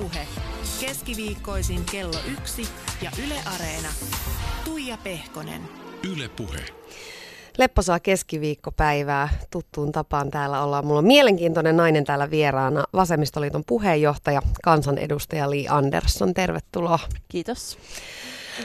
Ylepuhe keskiviikkoisin kello yksi ja Yle Areena. Tuija Pehkonen. Ylepuhe. Lepposaa keskiviikkopäivää. Tuttuun tapaan täällä ollaan. Mulla on mielenkiintoinen nainen täällä vieraana. Vasemmistoliiton puheenjohtaja, kansanedustaja Li Andersson. Tervetuloa. Kiitos.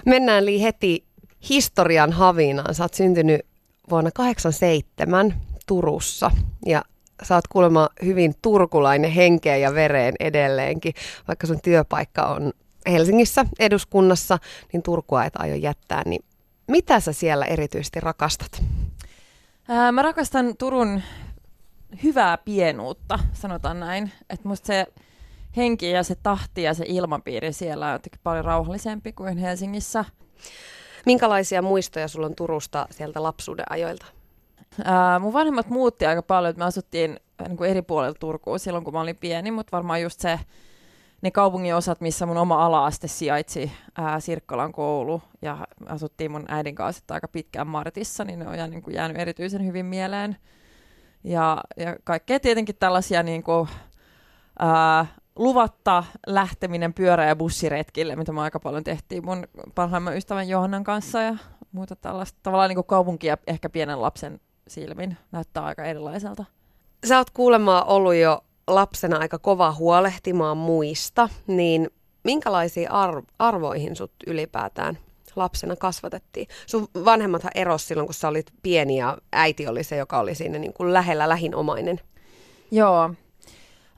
Mennään Li heti historian havinaan. Sä oot syntynyt vuonna 87 Turussa ja sä oot kuulemma hyvin turkulainen henkeen ja vereen edelleenkin. Vaikka sun työpaikka on Helsingissä eduskunnassa, niin Turkua et aio jättää. Niin mitä sä siellä erityisesti rakastat? Ää, mä rakastan Turun hyvää pienuutta, sanotaan näin. Että musta se henki ja se tahti ja se ilmapiiri siellä on jotenkin paljon rauhallisempi kuin Helsingissä. Minkälaisia muistoja sulla on Turusta sieltä lapsuuden ajoilta? Ää, mun vanhemmat muutti aika paljon, että me asuttiin niin kuin eri puolilla Turkuun silloin, kun mä olin pieni, mutta varmaan just se, ne kaupungin osat, missä mun oma ala-aste sijaitsi, ää, Sirkkolan koulu, ja asuttiin mun äidin kanssa aika pitkään Martissa, niin ne on niin kuin jäänyt erityisen hyvin mieleen. Ja, ja kaikkea tietenkin tällaisia niin kuin, ää, luvatta lähteminen pyörä- ja bussiretkille, mitä me aika paljon tehtiin mun parhaimman ystävän Johannan kanssa ja muuta tällaista. Tavallaan niin kuin kaupunkia ehkä pienen lapsen silmin näyttää aika erilaiselta. Sä oot kuulemma ollut jo lapsena aika kova huolehtimaan muista, niin minkälaisiin arv- arvoihin sut ylipäätään lapsena kasvatettiin? Sun vanhemmathan eros silloin, kun sä olit pieni ja äiti oli se, joka oli siinä niin kuin lähellä lähinomainen. Joo.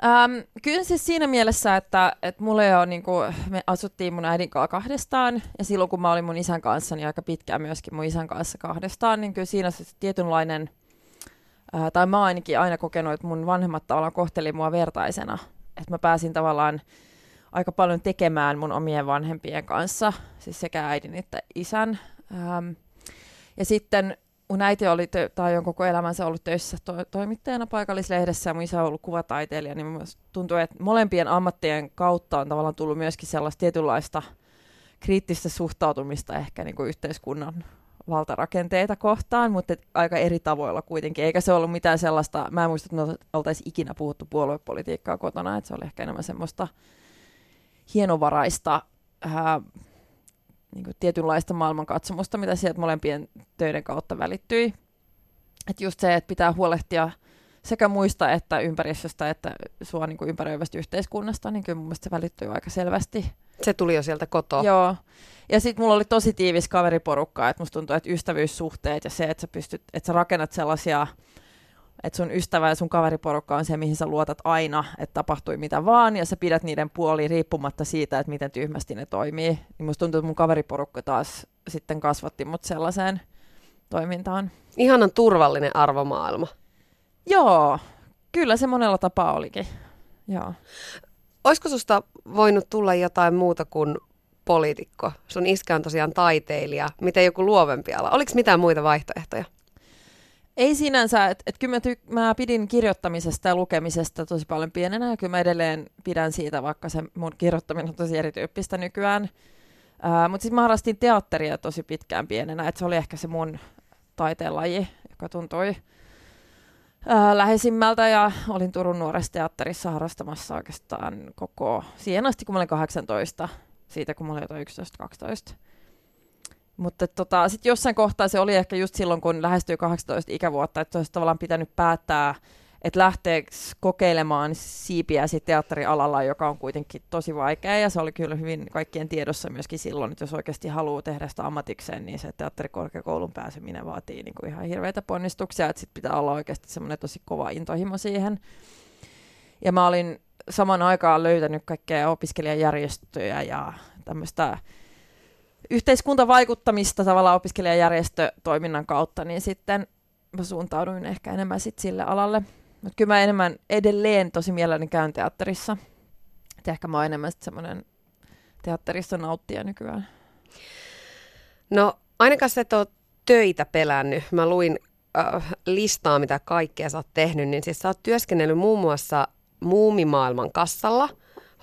Ähm, kyllä siis siinä mielessä, että, että mulle on, niin kuin, me asuttiin mun äidin kanssa kahdestaan, ja silloin kun mä olin mun isän kanssa, niin aika pitkään myöskin mun isän kanssa kahdestaan, niin kyllä siinä se tietynlainen – ää, tai mä ainakin aina kokenut, että mun vanhemmat tavallaan kohteli mua vertaisena. Että mä pääsin tavallaan aika paljon tekemään mun omien vanhempien kanssa, siis sekä äidin että isän. Ähm, ja sitten mun äiti oli, tö- tai on koko elämänsä ollut töissä to- toimittajana paikallislehdessä ja mun isä on ollut kuvataiteilija, niin tuntuu, että molempien ammattien kautta on tavallaan tullut myöskin sellaista tietynlaista kriittistä suhtautumista ehkä niin kuin yhteiskunnan valtarakenteita kohtaan, mutta aika eri tavoilla kuitenkin. Eikä se ollut mitään sellaista, mä en muista, että me oltaisiin ikinä puhuttu puoluepolitiikkaa kotona, että se oli ehkä enemmän semmoista hienovaraista, ää, niin kuin tietynlaista maailmankatsomusta, mitä sieltä molempien töiden kautta välittyi. Että just se, että pitää huolehtia sekä muista että ympäristöstä että sua niin kuin ympäröivästä yhteiskunnasta, niin kyllä mun mielestä se välittyy aika selvästi. Se tuli jo sieltä kotoa. Joo. Ja sitten mulla oli tosi tiivis kaveriporukka, että musta tuntuu, että ystävyyssuhteet ja se, että sä, pystyt, että sä rakennat sellaisia, että sun ystävä ja sun kaveriporukka on se, mihin sä luotat aina, että tapahtui mitä vaan, ja sä pidät niiden puoliin riippumatta siitä, että miten tyhmästi ne toimii. Niin musta tuntuu, että mun kaveriporukka taas sitten kasvatti mut sellaiseen toimintaan. Ihanan turvallinen arvomaailma. Joo, kyllä se monella tapaa olikin. Joo. Olisiko susta voinut tulla jotain muuta kuin poliitikko? Sun iskä on tosiaan taiteilija. Miten joku luovempi ala? Oliko mitään muita vaihtoehtoja? Ei sinänsä, että et kyllä mä, ty- mä pidin kirjoittamisesta ja lukemisesta tosi paljon pienenä, ja kyllä mä edelleen pidän siitä, vaikka se mun kirjoittaminen on tosi erityyppistä nykyään. Uh, Mutta sitten mä harrastin teatteria tosi pitkään pienenä, että se oli ehkä se mun taiteenlaji, joka tuntui ää, läheisimmältä ja olin Turun nuoressa teatterissa harrastamassa oikeastaan koko siihen asti, kun mä olin 18, siitä kun mä olin jotain 11-12. Mutta tota, sitten jossain kohtaa se oli ehkä just silloin, kun lähestyi 18 ikävuotta, että olisi tavallaan pitänyt päättää, että lähteekö kokeilemaan siipiä sit teatterialalla, joka on kuitenkin tosi vaikea, ja se oli kyllä hyvin kaikkien tiedossa myöskin silloin, että jos oikeasti haluaa tehdä sitä ammatikseen, niin se teatterikorkeakoulun pääseminen vaatii niin kuin ihan hirveitä ponnistuksia, että sitten pitää olla oikeasti semmoinen tosi kova intohimo siihen. Ja mä olin saman aikaan löytänyt kaikkea opiskelijajärjestöjä ja tämmöistä yhteiskuntavaikuttamista tavallaan opiskelijajärjestötoiminnan kautta, niin sitten mä suuntauduin ehkä enemmän sit sille alalle. Mutta kyllä mä enemmän edelleen tosi mielelläni käyn teatterissa. Et ehkä mä oon enemmän semmoinen teatterissa nauttija nykyään. No ainakaan sä et ole töitä pelännyt. Mä luin äh, listaa, mitä kaikkea sä oot tehnyt, niin siis sä oot työskennellyt muun muassa Muumimaailman kassalla,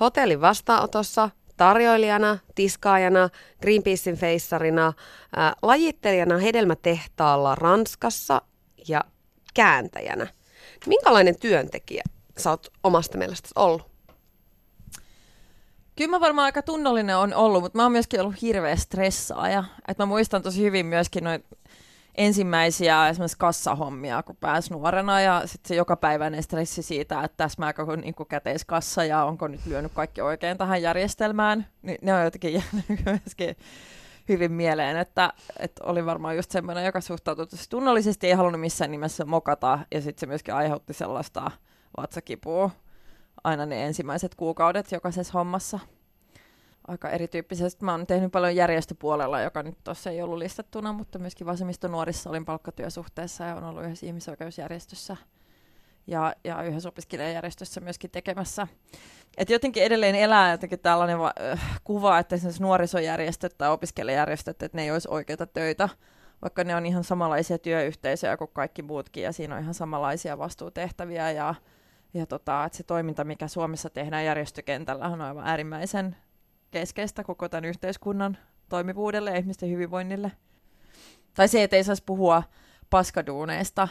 hotellin vastaanotossa, tarjoilijana, tiskaajana, Greenpeacein feissarina, äh, lajittelijana hedelmätehtaalla Ranskassa ja kääntäjänä. Minkälainen työntekijä sä oot omasta mielestäsi ollut? Kyllä mä varmaan aika tunnollinen on ollut, mutta mä oon myöskin ollut hirveä stressaaja. Et mä muistan tosi hyvin myöskin noin ensimmäisiä esimerkiksi kassahommia, kun pääsi nuorena ja sitten se jokapäiväinen stressi siitä, että täsmääkö niin käteiskassa ja onko nyt lyönyt kaikki oikein tähän järjestelmään, niin ne on jotenkin jäänyt myöskin hyvin mieleen, että, että oli varmaan just semmoinen, joka suhtautui tunnollisesti, ei halunnut missään nimessä mokata ja sitten se myöskin aiheutti sellaista vatsakipua aina ne ensimmäiset kuukaudet jokaisessa hommassa aika erityyppisesti. Mä oon tehnyt paljon järjestöpuolella, joka nyt tuossa ei ollut listattuna, mutta myöskin vasemmistonuorissa olin palkkatyösuhteessa ja on ollut yhdessä ihmisoikeusjärjestössä ja, ja yhdessä opiskelijajärjestössä myöskin tekemässä. Et jotenkin edelleen elää jotenkin tällainen va- äh, kuva, että esimerkiksi nuorisojärjestöt tai opiskelijajärjestöt, että ne ei olisi oikeita töitä, vaikka ne on ihan samanlaisia työyhteisöjä kuin kaikki muutkin ja siinä on ihan samanlaisia vastuutehtäviä ja, ja tota, että se toiminta, mikä Suomessa tehdään järjestökentällä, on aivan äärimmäisen keskeistä koko tämän yhteiskunnan toimivuudelle ja ihmisten hyvinvoinnille. Tai se, että ei saisi puhua paskaduuneista,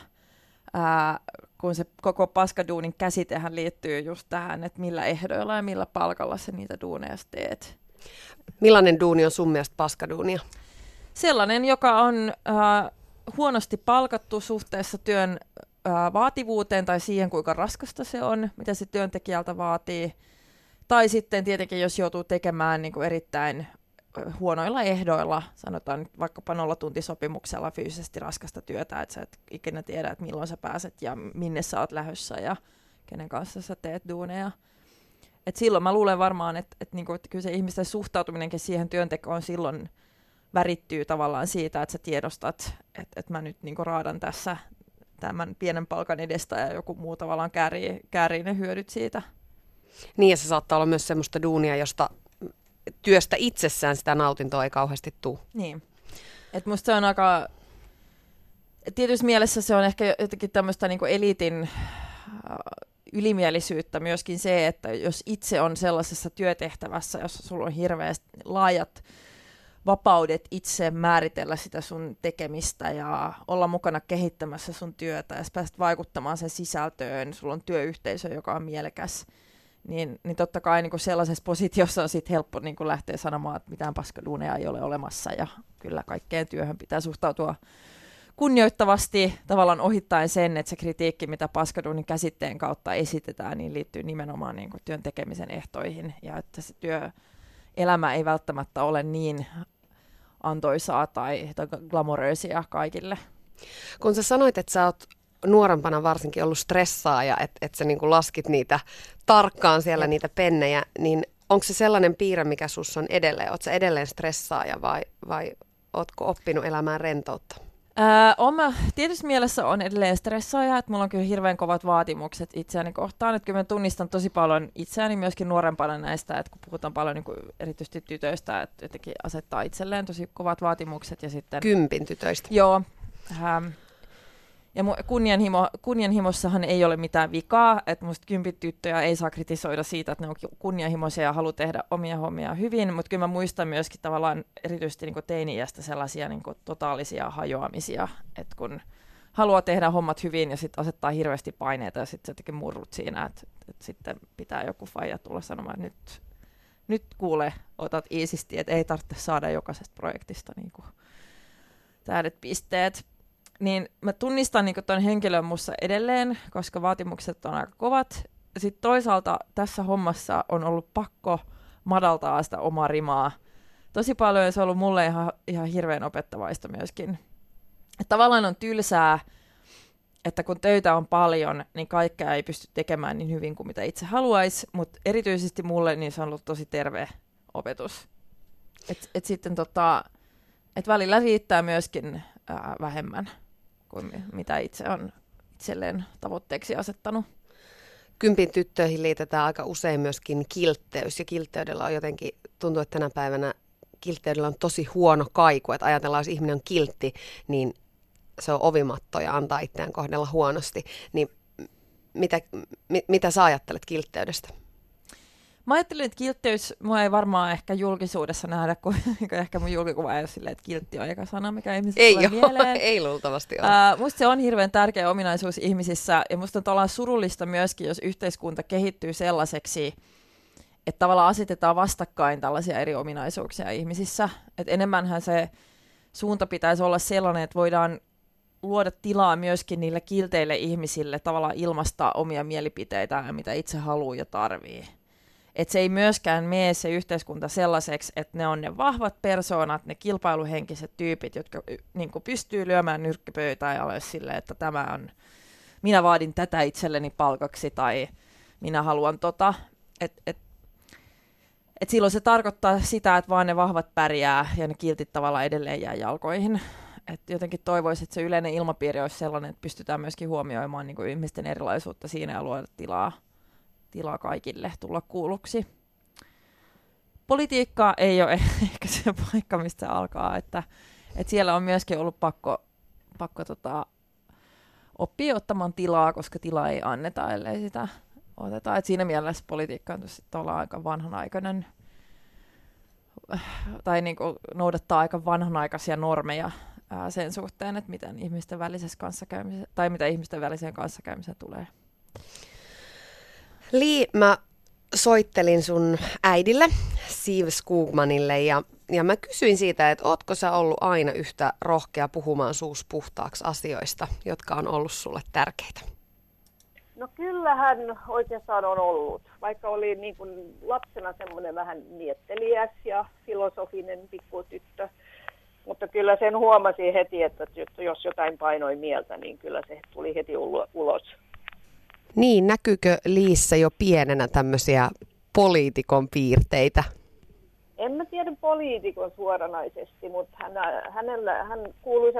ää, kun se koko paskaduunin käsitehän liittyy just tähän, että millä ehdoilla ja millä palkalla sä niitä duuneja teet. Millainen duuni on sun mielestä paskaduunia? Sellainen, joka on ää, huonosti palkattu suhteessa työn ää, vaativuuteen tai siihen, kuinka raskasta se on, mitä se työntekijältä vaatii – tai sitten tietenkin, jos joutuu tekemään niin kuin erittäin huonoilla ehdoilla, sanotaan vaikkapa nollatuntisopimuksella fyysisesti raskasta työtä, että sä et ikinä tiedä, että milloin sä pääset ja minne sä oot lähdössä ja kenen kanssa sä teet duuneja. Et silloin mä luulen varmaan, että, että, niinku, että kyllä se ihmisten suhtautuminenkin siihen työntekoon silloin värittyy tavallaan siitä, että sä tiedostat, että, että mä nyt niinku raadan tässä tämän pienen palkan edestä ja joku muu tavallaan käärii, käärii ne hyödyt siitä. Niin ja se saattaa olla myös semmoista duunia, josta työstä itsessään sitä nautintoa ei kauheasti tule. Niin. Et musta se on aika... Tietysti mielessä se on ehkä jotenkin tämmöistä niinku eliitin äh, ylimielisyyttä myöskin se, että jos itse on sellaisessa työtehtävässä, jossa sulla on hirveästi laajat vapaudet itse määritellä sitä sun tekemistä ja olla mukana kehittämässä sun työtä ja pääset vaikuttamaan sen sisältöön, sulla on työyhteisö, joka on mielekäs, niin, niin totta kai niin kuin sellaisessa positiossa on sit helppo niin kuin lähteä sanomaan, että mitään paskaduuneja ei ole olemassa ja kyllä kaikkeen työhön pitää suhtautua kunnioittavasti tavallaan ohittaen sen, että se kritiikki, mitä paskaduunin käsitteen kautta esitetään, niin liittyy nimenomaan niin kuin työn tekemisen ehtoihin ja että se työelämä ei välttämättä ole niin antoisaa tai, tai glamoröisiä kaikille. Kun sä sanoit, että sä oot nuorempana varsinkin ollut stressaaja, että et sä niinku laskit niitä tarkkaan siellä niitä pennejä, niin onko se sellainen piirre, mikä sus on edelleen? Oletko edelleen stressaaja vai, vai ootko oppinut elämään rentoutta? Öö, oma, tietysti mielessä on edelleen stressaaja, että mulla on kyllä hirveän kovat vaatimukset itseäni kohtaan, että kyllä mä tunnistan tosi paljon itseäni myöskin nuorempana näistä, että kun puhutaan paljon niin kuin erityisesti tytöistä, että jotenkin asettaa itselleen tosi kovat vaatimukset ja sitten... Kympin tytöistä. Joo. Ähm, ja kunnianhimo, kunnianhimossahan ei ole mitään vikaa, että musta kympityttöjä ei saa kritisoida siitä, että ne on kunnianhimoisia ja haluaa tehdä omia hommia hyvin, mutta kyllä mä muistan myöskin tavallaan erityisesti niin teini-iästä sellaisia niin totaalisia hajoamisia, että kun haluaa tehdä hommat hyvin ja sitten asettaa hirveästi paineita ja sitten jotenkin murrut siinä, että, että sitten pitää joku faija tulla sanomaan, että nyt, nyt kuule, otat iisisti, että ei tarvitse saada jokaisesta projektista niin kuin täydet pisteet niin mä tunnistan niin tuon henkilön mussa edelleen, koska vaatimukset on aika kovat. Sitten toisaalta tässä hommassa on ollut pakko madaltaa sitä omaa rimaa. Tosi paljon se on ollut mulle ihan, ihan hirveän opettavaista myöskin. Et tavallaan on tylsää, että kun töitä on paljon, niin kaikkea ei pysty tekemään niin hyvin kuin mitä itse haluaisi, mutta erityisesti mulle niin se on ollut tosi terve opetus. Et, et sitten tota, et välillä riittää myöskin ää, vähemmän kuin mitä itse on itselleen tavoitteeksi asettanut. Kympin tyttöihin liitetään aika usein myöskin kiltteys, ja kiltteydellä on jotenkin, tuntuu, että tänä päivänä kiltteydellä on tosi huono kaiku, että ajatellaan, jos ihminen on kiltti, niin se on ovimatto ja antaa itseään kohdella huonosti. Niin mitä, mi, mitä sä ajattelet kiltteydestä? Mä ajattelin, että kiltteys mua ei varmaan ehkä julkisuudessa nähdä, kun ehkä mun julkikuva ei ole silleen, että kiltti on eka sana, mikä ihmisille ei tulee ole, mieleen. ei luultavasti ole. Uh, musta se on hirveän tärkeä ominaisuus ihmisissä, ja musta on surullista myöskin, jos yhteiskunta kehittyy sellaiseksi, että tavallaan asetetaan vastakkain tällaisia eri ominaisuuksia ihmisissä. Et enemmänhän se suunta pitäisi olla sellainen, että voidaan luoda tilaa myöskin niille kilteille ihmisille tavallaan ilmastaa omia mielipiteitä ja mitä itse haluaa ja tarvii. Että se ei myöskään mene se yhteiskunta sellaiseksi, että ne on ne vahvat persoonat, ne kilpailuhenkiset tyypit, jotka niin pystyy lyömään nyrkkipöytään ja ole silleen, että tämä on, minä vaadin tätä itselleni palkaksi tai minä haluan tota. Et, et, et silloin se tarkoittaa sitä, että vaan ne vahvat pärjää ja ne kiltit tavallaan edelleen jää jalkoihin. Et jotenkin toivoisin, että se yleinen ilmapiiri olisi sellainen, että pystytään myöskin huomioimaan niin kuin ihmisten erilaisuutta siinä ja luoda tilaa, tilaa kaikille tulla kuulluksi. Politiikka ei ole ehkä se paikka, mistä se alkaa, että, että siellä on myöskin ollut pakko, pakko tota, oppia ottamaan tilaa, koska tilaa ei anneta, ellei sitä oteta. Et siinä mielessä politiikka on aika vanhanaikainen tai niin kuin noudattaa aika vanhanaikaisia normeja ää, sen suhteen, että miten ihmisten välisessä kanssakäymisessä, tai mitä ihmisten väliseen kanssakäymiseen tulee. Li, mä soittelin sun äidille, Siv Skugmanille, ja, ja mä kysyin siitä, että ootko sä ollut aina yhtä rohkea puhumaan suus puhtaaksi asioista, jotka on ollut sulle tärkeitä? No kyllähän oikeastaan on ollut, vaikka oli niin kuin lapsena semmoinen vähän mietteliäs ja filosofinen pikkutyttö. Mutta kyllä sen huomasi heti, että jos jotain painoi mieltä, niin kyllä se tuli heti ulos. Niin, näkyykö Liissä jo pienenä tämmöisiä poliitikon piirteitä? En mä tiedä poliitikon suoranaisesti, mutta hän, hänellä, hän kuului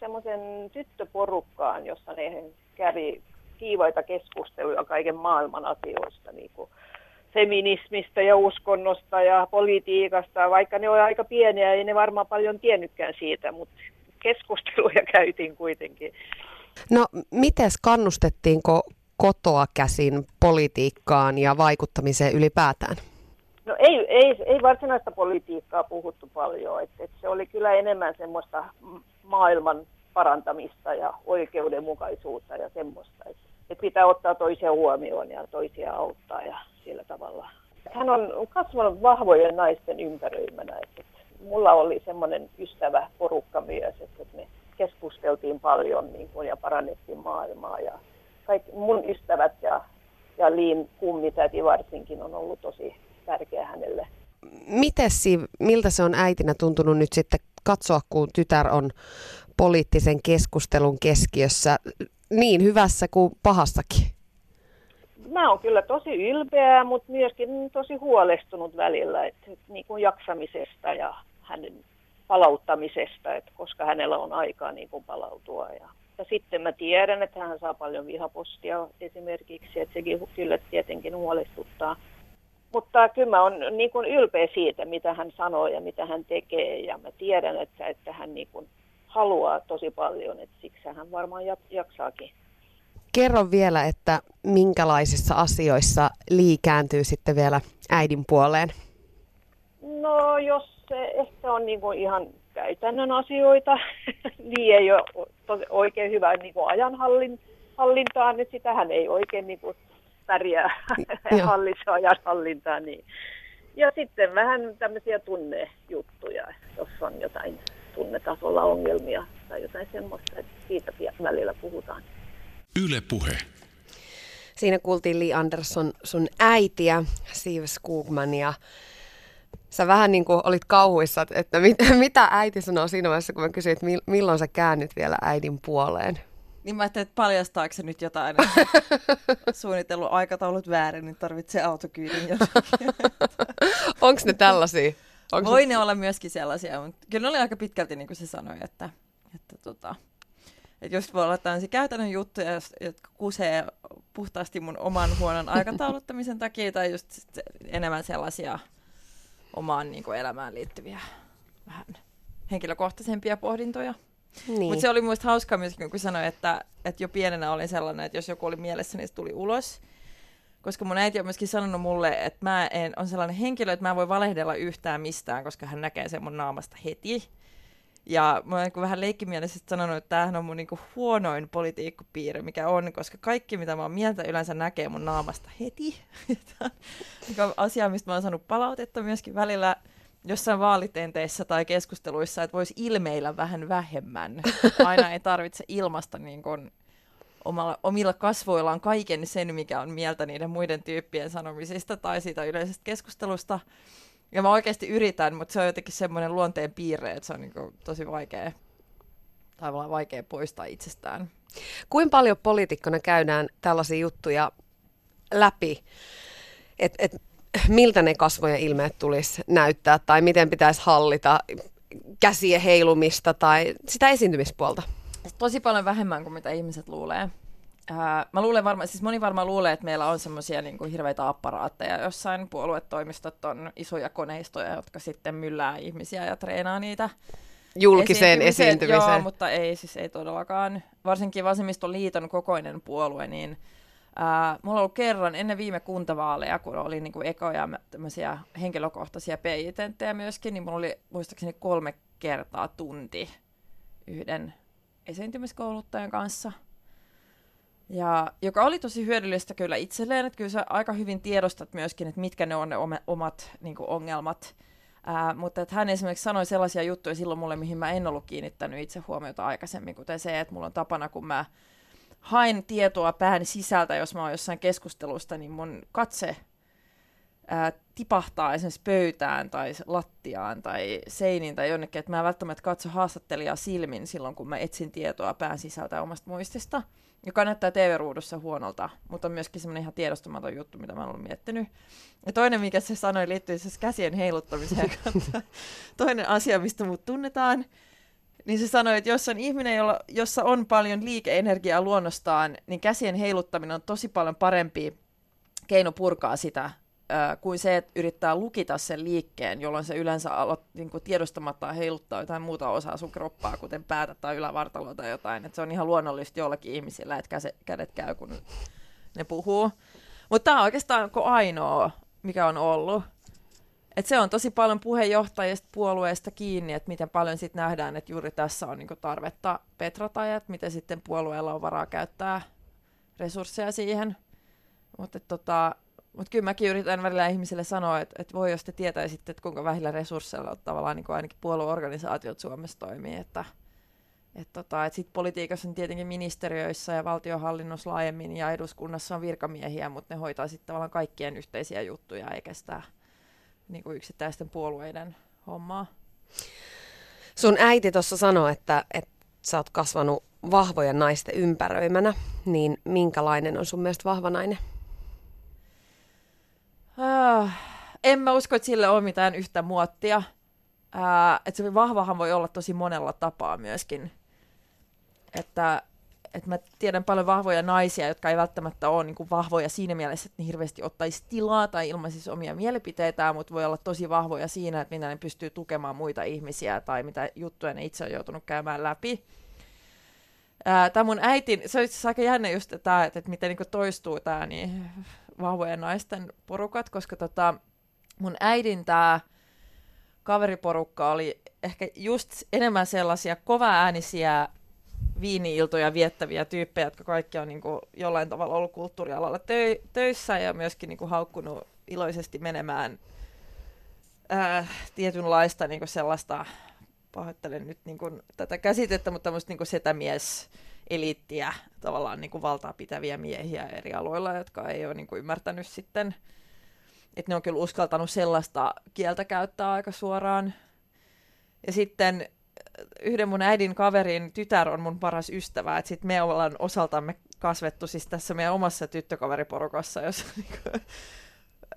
semmoisen tyttöporukkaan, jossa ne kävi kiivaita keskusteluja kaiken maailman asioista, niin kuin feminismistä ja uskonnosta ja politiikasta, vaikka ne ovat aika pieniä, ei ne varmaan paljon tiennytkään siitä, mutta keskusteluja käytiin kuitenkin. No, miten kannustettiinko kotoa käsin politiikkaan ja vaikuttamiseen ylipäätään? No ei, ei, ei varsinaista politiikkaa puhuttu paljon, että et se oli kyllä enemmän semmoista maailman parantamista ja oikeudenmukaisuutta ja semmoista. Että et pitää ottaa toisia huomioon ja toisia auttaa ja sillä tavalla. Hän on kasvanut vahvojen naisten ympäröimänä. Että mulla oli semmoinen ystävä porukka myös, että me keskusteltiin paljon niin kuin, ja parannettiin maailmaa. Ja kaikki mun ystävät ja, ja Liin kummitäti varsinkin on ollut tosi tärkeä hänelle. Miten Siv, miltä se on äitinä tuntunut nyt sitten katsoa, kun tytär on poliittisen keskustelun keskiössä niin hyvässä kuin pahassakin? Mä oon kyllä tosi ylpeä, mutta myöskin tosi huolestunut välillä, että niin kuin jaksamisesta ja hänen palauttamisesta, että koska hänellä on aikaa niin kuin palautua. Ja, ja sitten mä tiedän, että hän saa paljon vihapostia esimerkiksi, että sekin kyllä tietenkin huolestuttaa. Mutta kyllä mä oon niin kuin ylpeä siitä, mitä hän sanoo ja mitä hän tekee. Ja mä tiedän, että, että hän niin kuin haluaa tosi paljon, että siksi hän varmaan jaksaakin. Kerro vielä, että minkälaisissa asioissa liikääntyy sitten vielä äidin puoleen? No jos se ehkä on niin kuin ihan käytännön asioita, niin ei ole tosi, oikein hyvä niin kuin ajanhallintaa, niin sitähän ei oikein niin kuin pärjää hallitse ajanhallintaa. Niin. Ja sitten vähän tämmöisiä tunnejuttuja, jos on jotain tunnetasolla ongelmia tai jotain semmoista, että siitä välillä puhutaan. Yle puhe. Siinä kuultiin Li Andersson sun äitiä, Siv Skugman, ja sä vähän niin kuin olit kauhuissa, että mit, mitä äiti sanoo siinä vaiheessa, kun mä kysyin, että milloin sä käännyt vielä äidin puoleen. Niin mä ajattelin, että paljastaako se nyt jotain suunnitellut aikataulut väärin, niin tarvitsee autokyydin jossakin. Onko ne tällaisia? Onko Voi se... ne olla myöskin sellaisia, mutta kyllä ne oli aika pitkälti niin kuin se sanoi, että, että, tota, että just voi olla tällaisia käytännön juttuja, jotka kusee puhtaasti mun oman huonon aikatauluttamisen takia, tai just enemmän sellaisia omaan niin kuin elämään liittyviä vähän henkilökohtaisempia pohdintoja. Niin. Mutta se oli muista hauskaa myöskin, kun sanoin, että, että jo pienenä olin sellainen, että jos joku oli mielessä, niin se tuli ulos koska mun äiti on myöskin sanonut mulle, että mä en, on sellainen henkilö, että mä en voi valehdella yhtään mistään, koska hän näkee sen mun naamasta heti. Ja mä oon niin vähän leikkimielisesti sanonut, että tämähän on mun niin kuin huonoin politiikkopiirre, mikä on, koska kaikki mitä mä oon mieltä yleensä näkee mun naamasta heti. Tämä on asia, mistä mä oon saanut palautetta myöskin välillä jossain vaalitenteissä tai keskusteluissa, että voisi ilmeillä vähän vähemmän. Aina ei tarvitse ilmasta niin kuin omalla, omilla kasvoillaan kaiken sen, mikä on mieltä niiden muiden tyyppien sanomisista tai siitä yleisestä keskustelusta. Ja mä oikeasti yritän, mutta se on jotenkin semmoinen luonteen piirre, että se on niin kuin tosi vaikea, tavallaan vaikea poistaa itsestään. Kuinka paljon poliitikkona käydään tällaisia juttuja läpi, että et, miltä ne kasvojen ilmeet tulisi näyttää tai miten pitäisi hallita käsien heilumista tai sitä esiintymispuolta? Tosi paljon vähemmän kuin mitä ihmiset luulee. Ää, mä luulen varma, siis moni varmaan luulee, että meillä on semmoisia niin kuin hirveitä apparaatteja jossain puoluetoimistot on isoja koneistoja, jotka sitten myllää ihmisiä ja treenaa niitä julkiseen esiintymiseen. Joo, mutta ei siis ei todellakaan. Varsinkin Vasemmistoliiton kokoinen puolue, niin ää, mulla on ollut kerran ennen viime kuntavaaleja, kun oli niin kuin ekoja tämmöisiä henkilökohtaisia PI-tenttejä myöskin, niin mulla oli muistaakseni kolme kertaa tunti yhden esiintymiskouluttajan kanssa – ja, joka oli tosi hyödyllistä kyllä itselleen, että kyllä sä aika hyvin tiedostat myöskin, että mitkä ne on ne omat niin kuin, ongelmat. Ää, mutta että hän esimerkiksi sanoi sellaisia juttuja silloin mulle, mihin mä en ollut kiinnittänyt itse huomiota aikaisemmin, kuten se, että mulla on tapana, kun mä hain tietoa pään sisältä, jos mä oon jossain keskustelusta, niin mun katse ää, tipahtaa esimerkiksi pöytään tai lattiaan tai seiniin tai jonnekin, että mä en välttämättä katso haastattelijaa silmin silloin, kun mä etsin tietoa pään sisältä omasta muistista joka näyttää TV-ruudussa huonolta, mutta on myöskin semmoinen ihan tiedostamaton juttu, mitä mä olen miettinyt. Ja toinen, mikä se sanoi, liittyy siis käsien heiluttamiseen. toinen asia, mistä mut tunnetaan, niin se sanoi, että jos on ihminen, jolla, jossa on paljon liikeenergiaa luonnostaan, niin käsien heiluttaminen on tosi paljon parempi keino purkaa sitä kuin se, että yrittää lukita sen liikkeen, jolloin se yleensä aloit, niin kuin tiedostamatta heiluttaa jotain muuta osaa sun kroppaa, kuten päätä tai ylävartaloa tai jotain. Et se on ihan luonnollista jollakin ihmisillä, että käse, kädet käy, kun ne puhuu. Mutta tämä on oikeastaan ainoa, mikä on ollut. Et se on tosi paljon puheenjohtajista puolueesta kiinni, että miten paljon sitten nähdään, että juuri tässä on niinku tarvetta petrata ja miten sitten puolueella on varaa käyttää resursseja siihen. Mutta tota, mutta kyllä mäkin yritän välillä ihmisille sanoa, että, että voi jos te tietäisitte, että kuinka vähillä resursseilla tavallaan niin kuin ainakin puolueorganisaatiot Suomessa toimii, että et tota, et sit politiikassa on tietenkin ministeriöissä ja valtiohallinnossa laajemmin ja eduskunnassa on virkamiehiä, mutta ne hoitaa sitten tavallaan kaikkien yhteisiä juttuja eikä sitä niin kuin yksittäisten puolueiden hommaa. Sun äiti tuossa sanoi, että, että sä oot kasvanut vahvojen naisten ympäröimänä, niin minkälainen on sun mielestä vahva nainen? Uh, en mä usko, että sille on mitään yhtä muottia. Uh, että se vahvahan voi olla tosi monella tapaa myöskin. Että, että mä tiedän paljon vahvoja naisia, jotka ei välttämättä ole niin kuin vahvoja siinä mielessä, että ne hirveästi ottaisi tilaa tai ilmaisisi omia mielipiteitään, mutta voi olla tosi vahvoja siinä, että mitä ne pystyy tukemaan muita ihmisiä tai mitä juttuja ne itse on joutunut käymään läpi. Tämä mun äitin, se on itse aika jännä just tämä, että, että miten niin toistuu tämä, niin vahvojen naisten porukat, koska tota, mun äidin tämä kaveriporukka oli ehkä just enemmän sellaisia kova-äänisiä viini-iltoja viettäviä tyyppejä, jotka kaikki on niin kuin, jollain tavalla ollut kulttuurialalla tö- töissä ja myöskin niin kuin, haukkunut iloisesti menemään ää, tietynlaista niin kuin sellaista, pahoittelen nyt niin kuin, tätä käsitettä, mutta tämmöistä niin kuin setämies eliittiä, tavallaan niin kuin valtaa pitäviä miehiä eri aloilla, jotka ei ole niin kuin ymmärtänyt sitten, että ne on kyllä uskaltanut sellaista kieltä käyttää aika suoraan. Ja sitten äh, yhden mun äidin kaverin tytär on mun paras ystävä, että sitten me ollaan osaltamme kasvettu siis tässä meidän omassa tyttökaveriporukassa, jos niin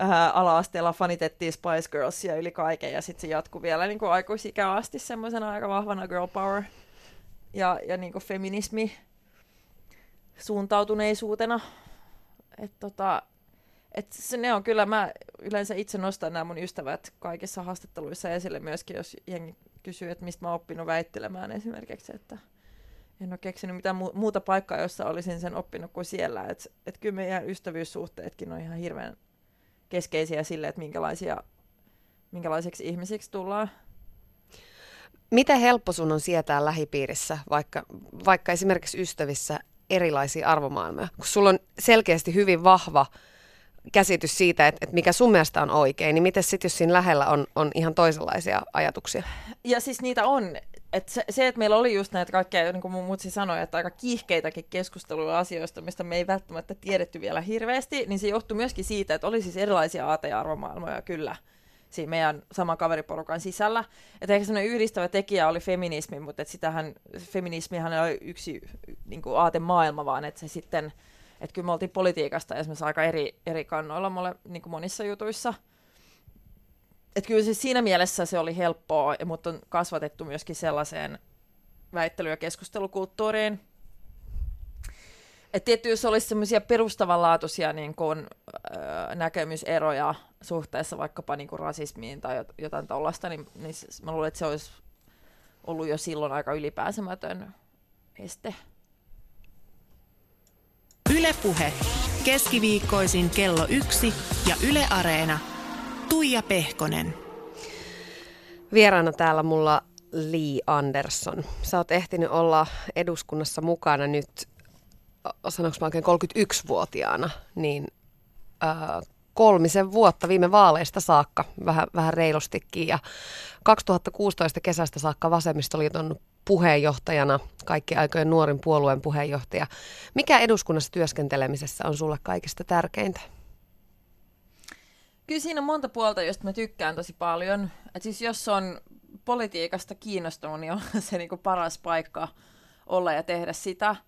äh, ala-asteella fanitettiin Spice Girlsia yli kaiken, ja sitten se jatkuu vielä niin kuin aikuisikään asti semmoisena aika vahvana girl power ja, ja niin kuin feminismi suuntautuneisuutena. Et tota, et se, ne on kyllä, mä yleensä itse nostan nämä mun ystävät kaikissa haastatteluissa esille myöskin, jos jengi kysyy, että mistä mä oon oppinut väittelemään esimerkiksi, että en ole keksinyt mitään mu- muuta paikkaa, jossa olisin sen oppinut kuin siellä. Että et kyllä meidän ystävyyssuhteetkin on ihan hirveän keskeisiä sille, että minkälaisia, minkälaiseksi ihmisiksi tullaan. Miten helppo sun on sietää lähipiirissä, vaikka, vaikka esimerkiksi ystävissä, erilaisia arvomaailmoja? Kun sulla on selkeästi hyvin vahva käsitys siitä, että, että mikä sun mielestä on oikein, niin miten sitten, jos siinä lähellä on, on ihan toisenlaisia ajatuksia? Ja siis niitä on. Et se, se, että meillä oli just näitä kaikkea, niin kuin mun mutsi sanoi, että aika kiihkeitäkin keskusteluja asioista, mistä me ei välttämättä tiedetty vielä hirveästi, niin se johtui myöskin siitä, että oli siis erilaisia aate- ja arvomaailmoja kyllä siinä meidän saman kaveriporukan sisällä. Että ehkä sellainen yhdistävä tekijä oli feminismi, mutta että sitähän, feminismihan ole yksi niin kuin aatemaailma, vaan että se sitten, että kyllä me oltiin politiikasta esimerkiksi aika eri, eri kannoilla mole, niin kuin monissa jutuissa. Että kyllä siis siinä mielessä se oli helppoa, mutta on kasvatettu myöskin sellaiseen väittely- ja keskustelukulttuuriin, että tietty, jos olisi semmoisia perustavanlaatuisia niin kuin, äh, näkemyseroja suhteessa vaikkapa niin kuin rasismiin tai jotain tällaista, niin, niin mä luulen, että se olisi ollut jo silloin aika ylipääsemätön este. Ylepuhe. Keskiviikkoisin kello yksi ja Yle Areena. Tuija Pehkonen. Vieraana täällä mulla Lee Andersson. Sä oot ehtinyt olla eduskunnassa mukana nyt sanoinko mä oikein 31-vuotiaana, niin ää, kolmisen vuotta viime vaaleista saakka, vähän, vähän reilustikin. Ja 2016 kesästä saakka Vasemmistoliiton puheenjohtajana, kaikki aikojen nuorin puolueen puheenjohtaja. Mikä eduskunnassa työskentelemisessä on sulle kaikista tärkeintä? Kyllä siinä on monta puolta, josta mä tykkään tosi paljon. Et siis jos on politiikasta kiinnostunut, niin on se niinku paras paikka olla ja tehdä sitä –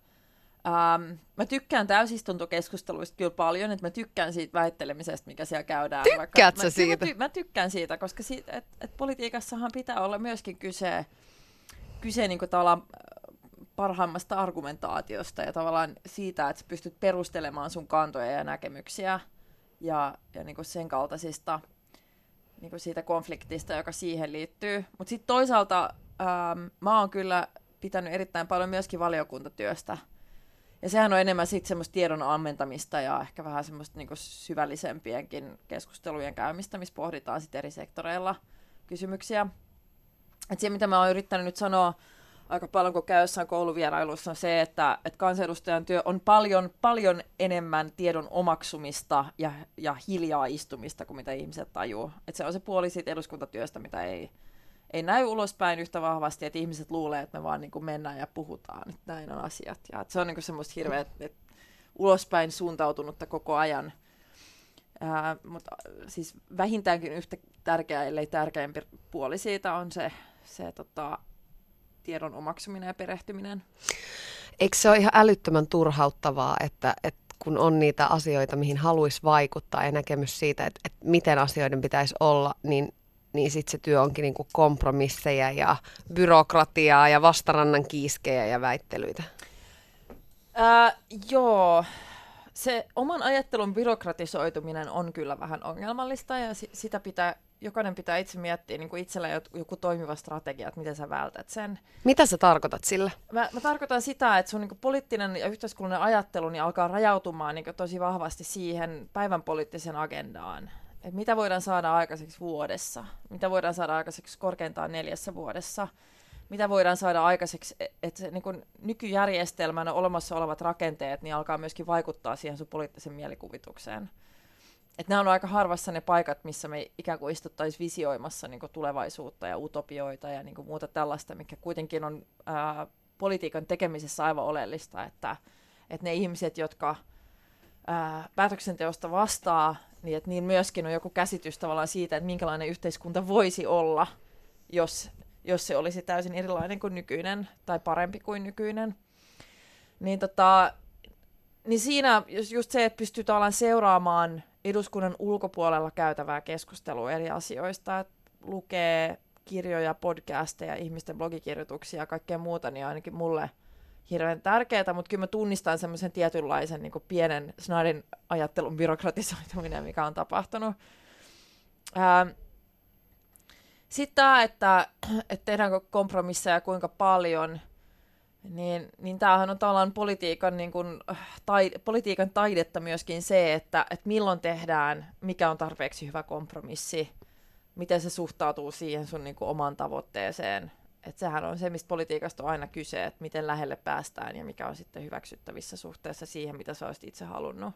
Um, mä tykkään täysistuntokeskusteluista kyllä paljon, että mä tykkään siitä väittelemisestä, mikä siellä käydään. Tykkäätkö sä siitä? Mä, ty- mä tykkään siitä, koska siitä, et, et politiikassahan pitää olla myöskin kyse, kyse niin tavallaan parhaimmasta argumentaatiosta ja tavallaan siitä, että sä pystyt perustelemaan sun kantoja ja näkemyksiä ja, ja niin kuin sen kaltaisista niin kuin siitä konfliktista, joka siihen liittyy. Mutta sitten toisaalta ähm, mä oon kyllä pitänyt erittäin paljon myöskin valiokuntatyöstä – ja sehän on enemmän sitten semmoista tiedon ammentamista ja ehkä vähän semmoista niinku syvällisempienkin keskustelujen käymistä, missä pohditaan sitten eri sektoreilla kysymyksiä. Et se, mitä mä oon yrittänyt nyt sanoa aika paljon, kun käy jossain kouluvierailussa, on se, että, että kansanedustajan työ on paljon, paljon enemmän tiedon omaksumista ja, ja hiljaa istumista kuin mitä ihmiset tajuu. Et se on se puoli siitä eduskuntatyöstä, mitä ei, ei näy ulospäin yhtä vahvasti, että ihmiset luulee, että me vaan niin kuin mennään ja puhutaan, että näin on asiat. Ja että se on niin kuin semmoista hirveä, että, että ulospäin suuntautunutta koko ajan. Ää, mutta siis vähintäänkin yhtä tärkeä, ellei tärkeämpi puoli siitä on se, se tota, tiedon omaksuminen ja perehtyminen. Eikö se ole ihan älyttömän turhauttavaa, että, että kun on niitä asioita, mihin haluaisi vaikuttaa ja näkemys siitä, että, että miten asioiden pitäisi olla, niin niin sitten se työ onkin niinku kompromisseja ja byrokratiaa ja vastarannan kiiskejä ja väittelyitä. Ää, joo, se oman ajattelun byrokratisoituminen on kyllä vähän ongelmallista ja si- sitä pitää, jokainen pitää itse miettiä niin kuin itsellä joku toimiva strategia, että miten sä vältät sen. Mitä sä tarkoitat sillä? Mä, mä tarkoitan sitä, että sun niin kuin poliittinen ja yhteiskunnallinen ajattelu niin alkaa rajautumaan niin kuin tosi vahvasti siihen päivän poliittiseen agendaan että mitä voidaan saada aikaiseksi vuodessa, mitä voidaan saada aikaiseksi korkeintaan neljässä vuodessa, mitä voidaan saada aikaiseksi, e-, että se niin nykyjärjestelmänä olemassa olevat rakenteet niin alkaa myöskin vaikuttaa siihen sun poliittisen mielikuvitukseen. Että nämä on aika harvassa ne paikat, missä me ikään kuin istuttaisiin visioimassa niin tulevaisuutta ja utopioita ja niin muuta tällaista, mikä kuitenkin on ää, politiikan tekemisessä aivan oleellista, että, että ne ihmiset, jotka ää, päätöksenteosta vastaa, niin että niin myöskin on joku käsitys tavallaan siitä, että minkälainen yhteiskunta voisi olla, jos, jos se olisi täysin erilainen kuin nykyinen tai parempi kuin nykyinen. Niin, tota, niin siinä just se, että pystyy tavallaan seuraamaan eduskunnan ulkopuolella käytävää keskustelua eri asioista, että lukee kirjoja, podcasteja, ihmisten blogikirjoituksia ja kaikkea muuta, niin ainakin mulle – hirveän tärkeää, mutta kyllä mä tunnistan semmoisen tietynlaisen niin pienen snarin ajattelun byrokratisoituminen, mikä on tapahtunut. sitten tämä, että, että tehdäänkö kompromisseja kuinka paljon, niin, niin tämähän on tavallaan politiikan, niin kuin, tai, politiikan taidetta myöskin se, että, että milloin tehdään, mikä on tarpeeksi hyvä kompromissi, miten se suhtautuu siihen sun niin kuin, omaan tavoitteeseen, Et sehän on se, mistä politiikasta on aina kyse, että miten lähelle päästään ja mikä on sitten hyväksyttävissä suhteessa siihen, mitä sä olisit itse halunnut.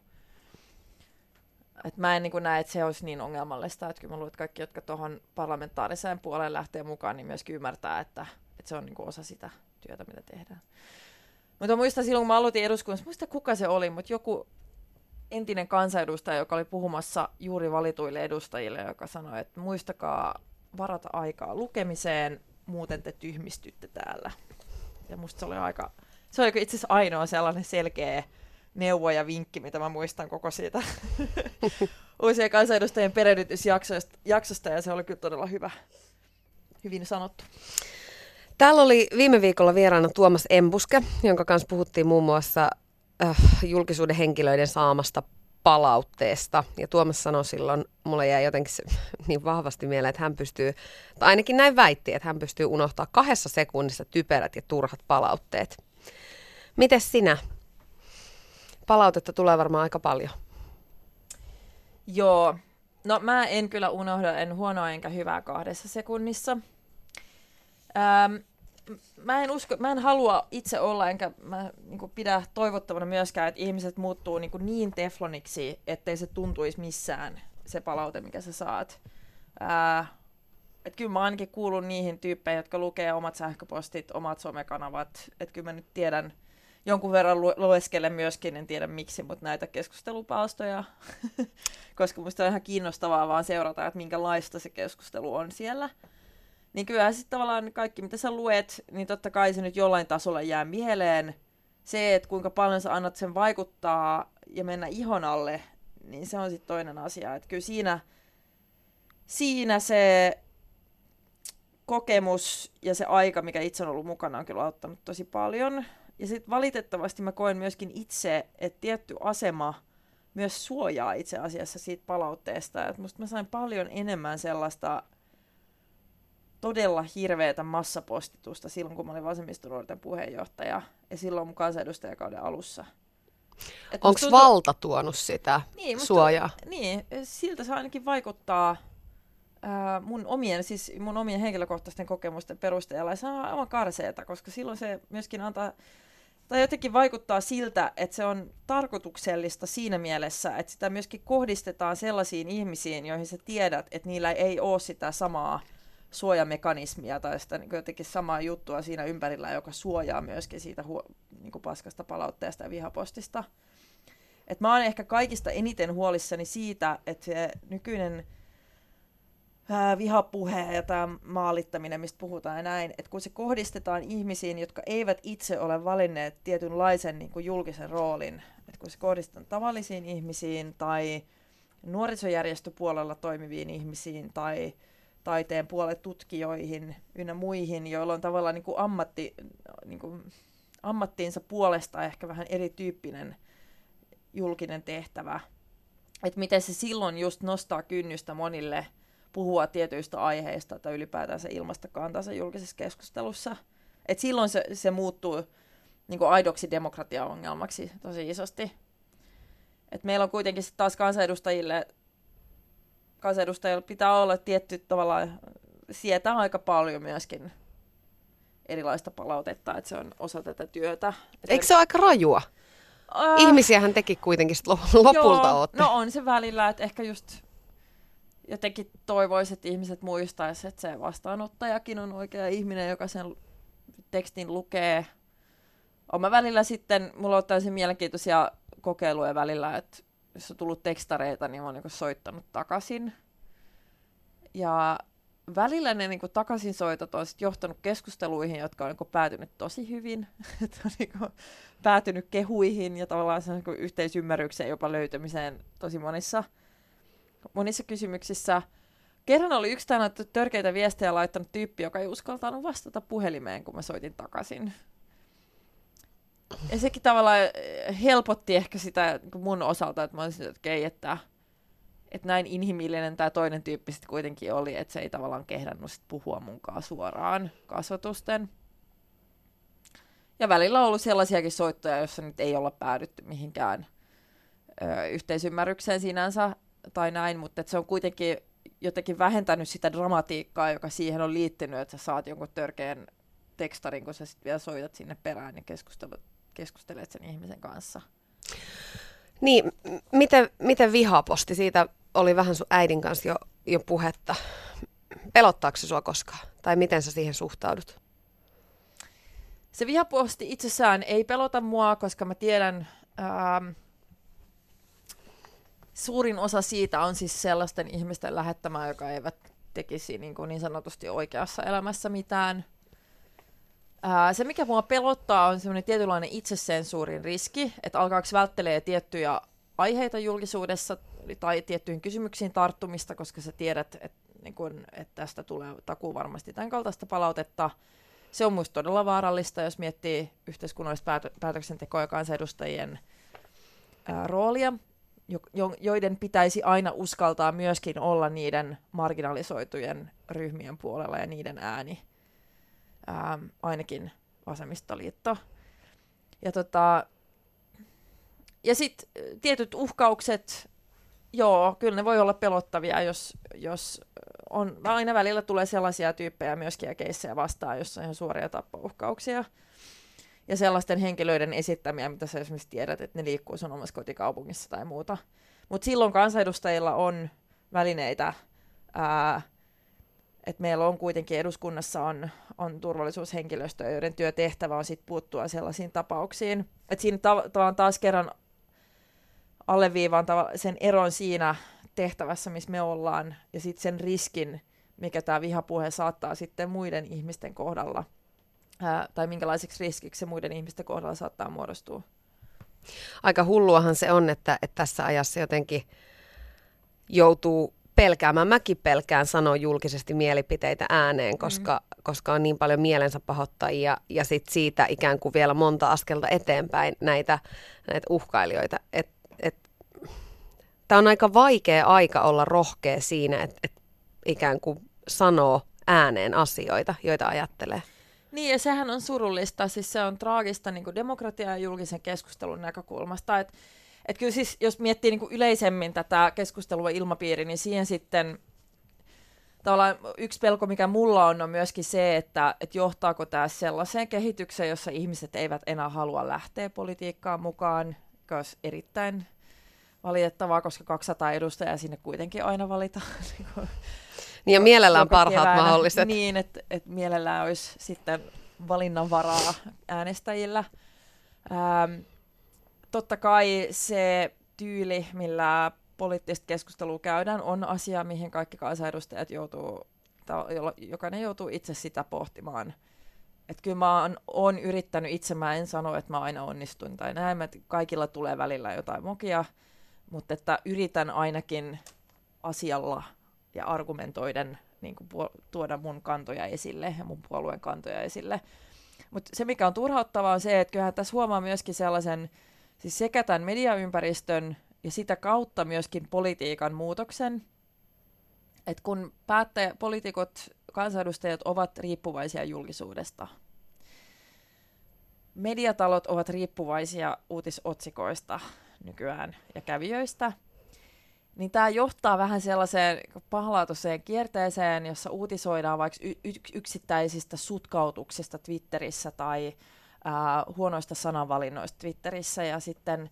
Et mä en niin näe, että se olisi niin ongelmallista, että kyllä mä luulen, että kaikki, jotka tuohon parlamentaariseen puoleen lähtee mukaan, niin myöskin ymmärtää, että, että se on niin osa sitä työtä, mitä tehdään. Mutta muistan silloin, kun mä aloitin eduskunnassa, muista kuka se oli, mutta joku entinen kansanedustaja, joka oli puhumassa juuri valituille edustajille, joka sanoi, että muistakaa varata aikaa lukemiseen, muuten te tyhmistytte täällä. Ja musta se oli aika, se oli itse asiassa ainoa sellainen selkeä neuvo ja vinkki, mitä mä muistan koko siitä uusien kansanedustajien perehdytysjaksosta, ja se oli kyllä todella hyvä, hyvin sanottu. Täällä oli viime viikolla vieraana Tuomas Embuske, jonka kanssa puhuttiin muun muassa äh, julkisuuden henkilöiden saamasta palautteesta. Ja Tuomas sanoi silloin, mulle jäi jotenkin se, niin vahvasti mieleen, että hän pystyy, tai ainakin näin väitti, että hän pystyy unohtaa kahdessa sekunnissa typerät ja turhat palautteet. Mites sinä? Palautetta tulee varmaan aika paljon. Joo. No mä en kyllä unohda, en huonoa enkä hyvää kahdessa sekunnissa. Ähm, mä en usko, mä en halua itse olla, enkä mä niin pidä toivottavana myöskään, että ihmiset muuttuu niin, niin tefloniksi, ettei se tuntuisi missään se palaute, mikä sä saat. Ää, et kyllä mä ainakin kuulun niihin tyyppeihin, jotka lukee omat sähköpostit, omat somekanavat. Että kyllä mä nyt tiedän, jonkun verran lu- lueskelen myöskin, en tiedä miksi, mutta näitä keskustelupalstoja, koska musta on ihan kiinnostavaa vaan seurata, että minkälaista se keskustelu on siellä. Niin kyllä sitten tavallaan kaikki, mitä sä luet, niin totta kai se nyt jollain tasolla jää mieleen. Se, että kuinka paljon sä annat sen vaikuttaa ja mennä ihon alle, niin se on sitten toinen asia. Että kyllä siinä, siinä se kokemus ja se aika, mikä itse on ollut mukana, on kyllä auttanut tosi paljon. Ja sitten valitettavasti mä koen myöskin itse, että tietty asema myös suojaa itse asiassa siitä palautteesta. Että musta mä sain paljon enemmän sellaista todella hirveätä massapostitusta silloin, kun mä olin vasemmistonuorten puheenjohtaja ja silloin mun kansanedustajakauden alussa. Onko tuntuu... valta tuonut sitä niin, suojaa? Musta, niin, siltä se ainakin vaikuttaa ää, mun omien, siis mun omien henkilökohtaisten kokemusten perusteella. Ja se on aivan karseeta, koska silloin se myöskin antaa tai jotenkin vaikuttaa siltä, että se on tarkoituksellista siinä mielessä, että sitä myöskin kohdistetaan sellaisiin ihmisiin, joihin sä tiedät, että niillä ei ole sitä samaa suojamekanismia tai sitä niin jotenkin samaa juttua siinä ympärillä, joka suojaa myöskin siitä huo, niin paskasta palautteesta ja vihapostista. Et mä oon ehkä kaikista eniten huolissani siitä, että se nykyinen ää, vihapuhe ja tämä maalittaminen, mistä puhutaan ja näin, että kun se kohdistetaan ihmisiin, jotka eivät itse ole valinneet tietynlaisen niin kuin julkisen roolin, että kun se kohdistetaan tavallisiin ihmisiin tai nuorisojärjestöpuolella toimiviin ihmisiin tai taiteen puolet tutkijoihin ynnä muihin, joilla on tavallaan niin kuin ammatti, niin kuin ammattiinsa puolesta ehkä vähän erityyppinen julkinen tehtävä. Että miten se silloin just nostaa kynnystä monille puhua tietyistä aiheista tai ylipäätään se ilmasta kantansa julkisessa keskustelussa. Et silloin se, se muuttuu niin kuin aidoksi demokratiaongelmaksi tosi isosti. Et meillä on kuitenkin taas kansanedustajille kansanedustajilla pitää olla tietty tavallaan sietää aika paljon myöskin erilaista palautetta, että se on osa tätä työtä. Eikö se ole aika rajua? Uh, Ihmisiähän teki kuitenkin lopulta joo, ootte. No on se välillä, että ehkä just jotenkin toivoisin, että ihmiset muistaisivat, että se vastaanottajakin on oikea ihminen, joka sen tekstin lukee. On mä välillä sitten, mulla on täysin mielenkiintoisia kokeiluja välillä, että jos on tullut tekstareita, niin mä oon niin soittanut takaisin. Ja välillä ne niin takaisin soitot on sit johtanut keskusteluihin, jotka on niin päätynyt tosi hyvin. että on niin päätynyt kehuihin ja tavallaan sen niin yhteisymmärrykseen jopa löytämiseen tosi monissa, monissa kysymyksissä. Kerran oli yksi tänä törkeitä viestejä laittanut tyyppi, joka ei uskaltanut vastata puhelimeen, kun mä soitin takaisin. Ja sekin tavallaan eh, helpotti ehkä sitä niin mun osalta, että mä olisin, että okei, että, että näin inhimillinen tämä toinen tyyppi sitten kuitenkin oli, että se ei tavallaan kehdannut sit puhua munkaan suoraan kasvatusten. Ja välillä on ollut sellaisiakin soittoja, joissa nyt ei olla päädytty mihinkään ö, yhteisymmärrykseen sinänsä tai näin, mutta se on kuitenkin jotenkin vähentänyt sitä dramatiikkaa, joka siihen on liittynyt, että sä saat jonkun törkeän tekstarin, kun sä sitten vielä soitat sinne perään ja keskustelet, keskustelet sen ihmisen kanssa. Niin, miten, miten vihaposti? Siitä oli vähän sun äidin kanssa jo, jo puhetta. Pelottaako se sua koskaan? Tai miten sä siihen suhtaudut? Se vihaposti itsessään ei pelota mua, koska mä tiedän, ähm, suurin osa siitä on siis sellaisten ihmisten lähettämää, joka eivät tekisi niin, kuin niin sanotusti oikeassa elämässä mitään. Ää, se, mikä mua pelottaa, on semmoinen tietynlainen itsesensuurin riski, että alkaako välttelee tiettyjä aiheita julkisuudessa tai tiettyihin kysymyksiin tarttumista, koska sä tiedät, että, niin kun, että tästä tulee takuu varmasti tämän kaltaista palautetta. Se on minusta todella vaarallista, jos miettii yhteiskunnallista päätö- päätöksentekoa ja kansanedustajien ää, roolia jo, joiden pitäisi aina uskaltaa myöskin olla niiden marginalisoitujen ryhmien puolella ja niiden ääni, ää, ainakin vasemmistoliitto. Ja, tota, ja sitten tietyt uhkaukset, joo, kyllä ne voi olla pelottavia, jos, jos on, aina välillä tulee sellaisia tyyppejä myöskin ja keissejä vastaan, jossa on ihan suoria tappouhkauksia ja sellaisten henkilöiden esittämiä, mitä sä esimerkiksi tiedät, että ne liikkuu sun omassa kotikaupungissa tai muuta. Mutta silloin kansanedustajilla on välineitä, että meillä on kuitenkin eduskunnassa on, on turvallisuushenkilöstö, joiden työtehtävä on sit puuttua sellaisiin tapauksiin. Et siinä tavallaan taas kerran alleviivaan sen eron siinä tehtävässä, missä me ollaan, ja sitten sen riskin, mikä tämä vihapuhe saattaa sitten muiden ihmisten kohdalla – ää, tai minkälaiseksi riskiksi se muiden ihmisten kohdalla saattaa muodostua. Aika hulluahan se on, että, että tässä ajassa jotenkin joutuu pelkäämään. Mäkin pelkään sanoa julkisesti mielipiteitä ääneen, koska, mm. koska on niin paljon mielensä pahoittajia ja sit siitä ikään kuin vielä monta askelta eteenpäin näitä, näitä uhkailijoita. Et, et, Tämä on aika vaikea aika olla rohkea siinä, että et ikään kuin sanoo ääneen asioita, joita ajattelee. Niin, ja sehän on surullista, siis se on traagista niin demokratia- ja julkisen keskustelun näkökulmasta, että et kyllä siis, jos miettii niin yleisemmin tätä keskustelua ilmapiiri, niin siihen sitten tavallaan yksi pelko, mikä mulla on, on myöskin se, että, että johtaako tämä sellaiseen kehitykseen, jossa ihmiset eivät enää halua lähteä politiikkaan mukaan, joka olisi erittäin valitettavaa, koska 200 edustajaa sinne kuitenkin aina valitaan. Niin niin ja mielellään parhaat keväänä. mahdolliset. Niin, että et mielellään olisi sitten valinnanvaraa äänestäjillä. Ähm, totta kai se tyyli, millä poliittista keskustelua käydään, on asia, mihin kaikki kansanedustajat joutuu, tai jokainen joutuu itse sitä pohtimaan. Että kyllä mä oon, oon yrittänyt itse, mä en sano, että mä aina onnistun tai näin, että kaikilla tulee välillä jotain mokia, mutta että yritän ainakin asialla ja argumentoiden niin kuin puol- tuoda mun kantoja esille ja mun puolueen kantoja esille. Mutta se, mikä on turhauttavaa, on se, että kyllähän tässä huomaa myöskin sellaisen, siis sekä tämän mediaympäristön ja sitä kautta myöskin politiikan muutoksen, että kun päättäjä, poliitikot, kansanedustajat ovat riippuvaisia julkisuudesta, mediatalot ovat riippuvaisia uutisotsikoista nykyään ja kävijöistä – niin tämä johtaa vähän sellaiseen pahlaatuiseen kierteeseen, jossa uutisoidaan vaikka y- yksittäisistä sutkautuksista Twitterissä tai ää, huonoista sananvalinnoista Twitterissä ja sitten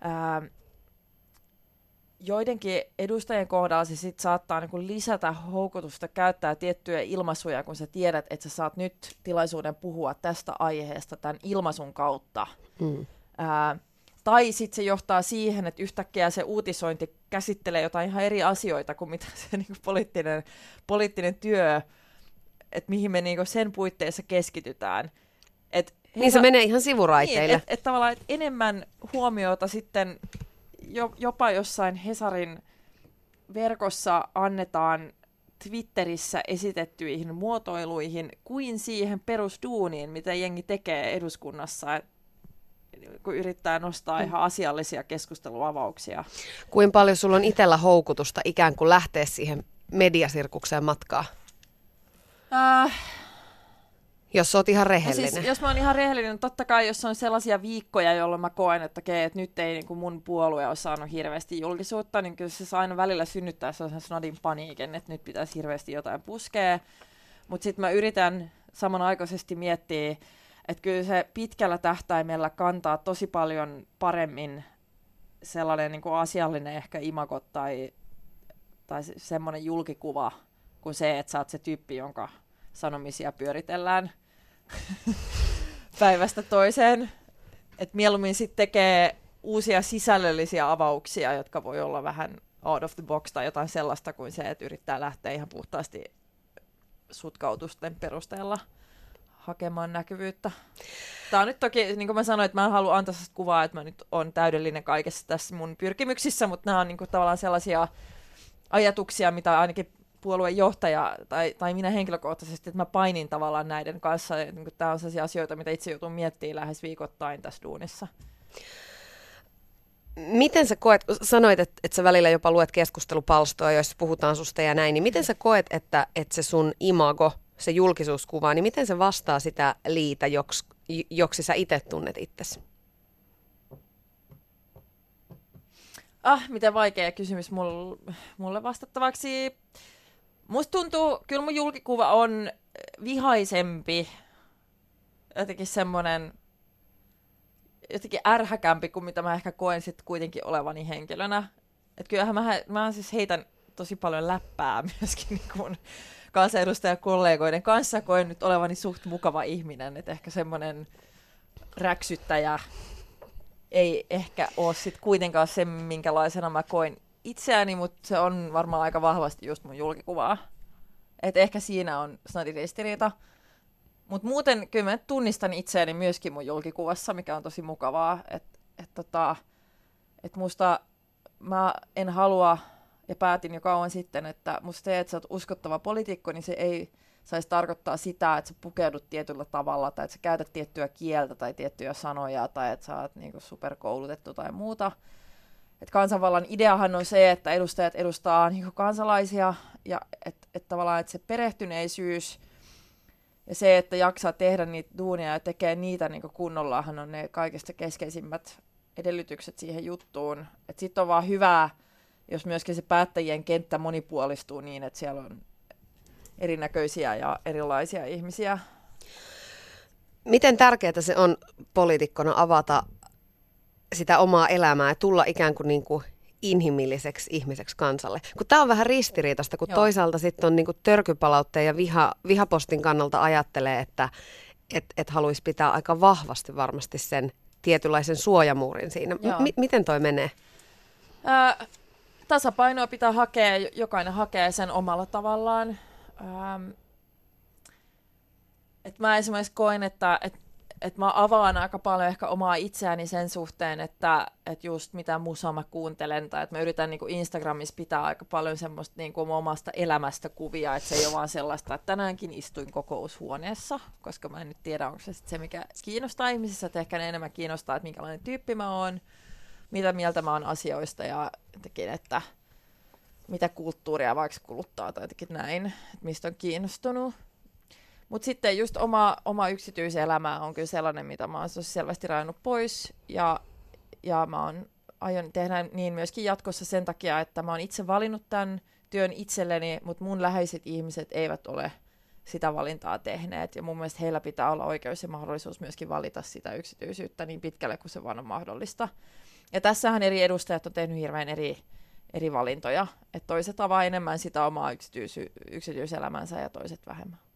ää, joidenkin edustajien kohdalla se sit saattaa niin lisätä houkutusta käyttää tiettyjä ilmaisuja, kun sä tiedät, että sä saat nyt tilaisuuden puhua tästä aiheesta tämän ilmaisun kautta. Mm. Ää, tai sitten se johtaa siihen, että yhtäkkiä se uutisointi käsittelee jotain ihan eri asioita kuin mitä se niin kuin poliittinen, poliittinen työ, että mihin me niin kuin sen puitteissa keskitytään. Niin se menee ihan sivuraiteille. Niin, että et tavallaan et enemmän huomiota sitten jo, jopa jossain Hesarin verkossa annetaan Twitterissä esitettyihin muotoiluihin kuin siihen perusduuniin, mitä jengi tekee eduskunnassa. Et kun yrittää nostaa ihan asiallisia keskusteluavauksia. Kuin paljon sulla on itsellä houkutusta ikään kuin lähteä siihen mediasirkukseen matkaan? Äh, jos oot ihan rehellinen. No siis, jos mä oon ihan rehellinen, niin totta kai jos on sellaisia viikkoja, jolloin mä koen, että, okay, että nyt ei niin kuin mun puolue ole saanut hirveästi julkisuutta, niin kyllä se saa aina välillä synnyttää sellaisen snadin paniikin, että nyt pitäisi hirveästi jotain puskea. Mutta sitten mä yritän samanaikaisesti miettii, että kyllä se pitkällä tähtäimellä kantaa tosi paljon paremmin sellainen niin kuin asiallinen ehkä imago tai, tai semmoinen julkikuva kuin se, että sä oot se tyyppi, jonka sanomisia pyöritellään päivästä toiseen. Et mieluummin sitten tekee uusia sisällöllisiä avauksia, jotka voi olla vähän out of the box tai jotain sellaista kuin se, että yrittää lähteä ihan puhtaasti sutkautusten perusteella hakemaan näkyvyyttä. Tämä on nyt toki, niin kuin mä sanoin, että mä en halua antaa sellaista kuvaa, että mä nyt on täydellinen kaikessa tässä mun pyrkimyksissä, mutta nämä on niin kuin, tavallaan sellaisia ajatuksia, mitä ainakin puolueen johtaja tai, tai minä henkilökohtaisesti, että mä painin tavallaan näiden kanssa. Niin tämä on sellaisia asioita, mitä itse joutuu miettimään lähes viikoittain tässä duunissa. Miten sä koet, sanoit, että, että sä välillä jopa luet keskustelupalstoja, joissa puhutaan susta ja näin, niin miten sä koet, että, että se sun imago, se julkisuuskuva, niin miten se vastaa sitä liitä, joksi, joksi sä itse tunnet itsesi? Ah, miten vaikea kysymys mulle, mulle vastattavaksi. Musta tuntuu, kyllä mun julkikuva on vihaisempi, jotenkin semmoinen jotenkin ärhäkämpi kuin mitä mä ehkä koen sitten kuitenkin olevani henkilönä. Että kyllähän mä, mä siis heitän tosi paljon läppää myöskin niin kun kansanedustajakollegoiden kanssa, koen nyt olevani suht mukava ihminen, että ehkä semmoinen räksyttäjä ei ehkä ole sitten kuitenkaan se, minkälaisena mä koen itseäni, mutta se on varmaan aika vahvasti just mun julkikuvaa. että ehkä siinä on snadi ristiriita. Mutta muuten kyllä mä tunnistan itseäni myöskin mun julkikuvassa, mikä on tosi mukavaa. Että et tota, et musta mä en halua, ja päätin jo kauan sitten, että musta se, että sä oot uskottava poliitikko, niin se ei saisi tarkoittaa sitä, että sä pukeudut tietyllä tavalla, tai että sä käytät tiettyä kieltä tai tiettyjä sanoja, tai että sä oot niinku superkoulutettu tai muuta. Et kansanvallan ideahan on se, että edustajat edustaa niinku kansalaisia, ja että et tavallaan että se perehtyneisyys – ja se, että jaksaa tehdä niitä duunia ja tekee niitä niin kunnollahan on ne kaikista keskeisimmät edellytykset siihen juttuun. Sitten on vaan hyvää, jos myöskin se päättäjien kenttä monipuolistuu niin, että siellä on erinäköisiä ja erilaisia ihmisiä. Miten tärkeää se on poliitikkona avata sitä omaa elämää ja tulla ikään kuin, niin kuin inhimilliseksi ihmiseksi kansalle. Kun tämä on vähän ristiriitasta, kun Joo. toisaalta sitten on niinku törkypalautteen ja viha, vihapostin kannalta ajattelee, että et, et haluaisi pitää aika vahvasti varmasti sen tietynlaisen suojamuurin siinä. M- miten toi menee? Ää, tasapainoa pitää hakea, jokainen hakee sen omalla tavallaan. Ähm, et mä esimerkiksi koen, että et että mä avaan aika paljon ehkä omaa itseäni sen suhteen, että, että just mitä musaa mä kuuntelen, tai että mä yritän niin kuin Instagramissa pitää aika paljon semmoista niin kuin omasta elämästä kuvia, että se ei ole vaan sellaista, että tänäänkin istuin kokoushuoneessa, koska mä en nyt tiedä, onko se se, mikä kiinnostaa ihmisissä, että ehkä ne enemmän kiinnostaa, että minkälainen tyyppi mä oon, mitä mieltä mä oon asioista ja jotenkin, että mitä kulttuuria vaikka kuluttaa tai jotenkin näin, että mistä on kiinnostunut. Mutta sitten just oma, oma yksityiselämä on kyllä sellainen, mitä mä oon selvästi rajannut pois. Ja, ja mä oon, aion tehdä niin myöskin jatkossa sen takia, että mä oon itse valinnut tämän työn itselleni, mutta mun läheiset ihmiset eivät ole sitä valintaa tehneet. Ja mun mielestä heillä pitää olla oikeus ja mahdollisuus myöskin valita sitä yksityisyyttä niin pitkälle kuin se vaan on mahdollista. Ja tässähän eri edustajat on tehnyt hirveän eri, eri valintoja. Että toiset avaa enemmän sitä omaa yksityisy- yksityiselämänsä ja toiset vähemmän.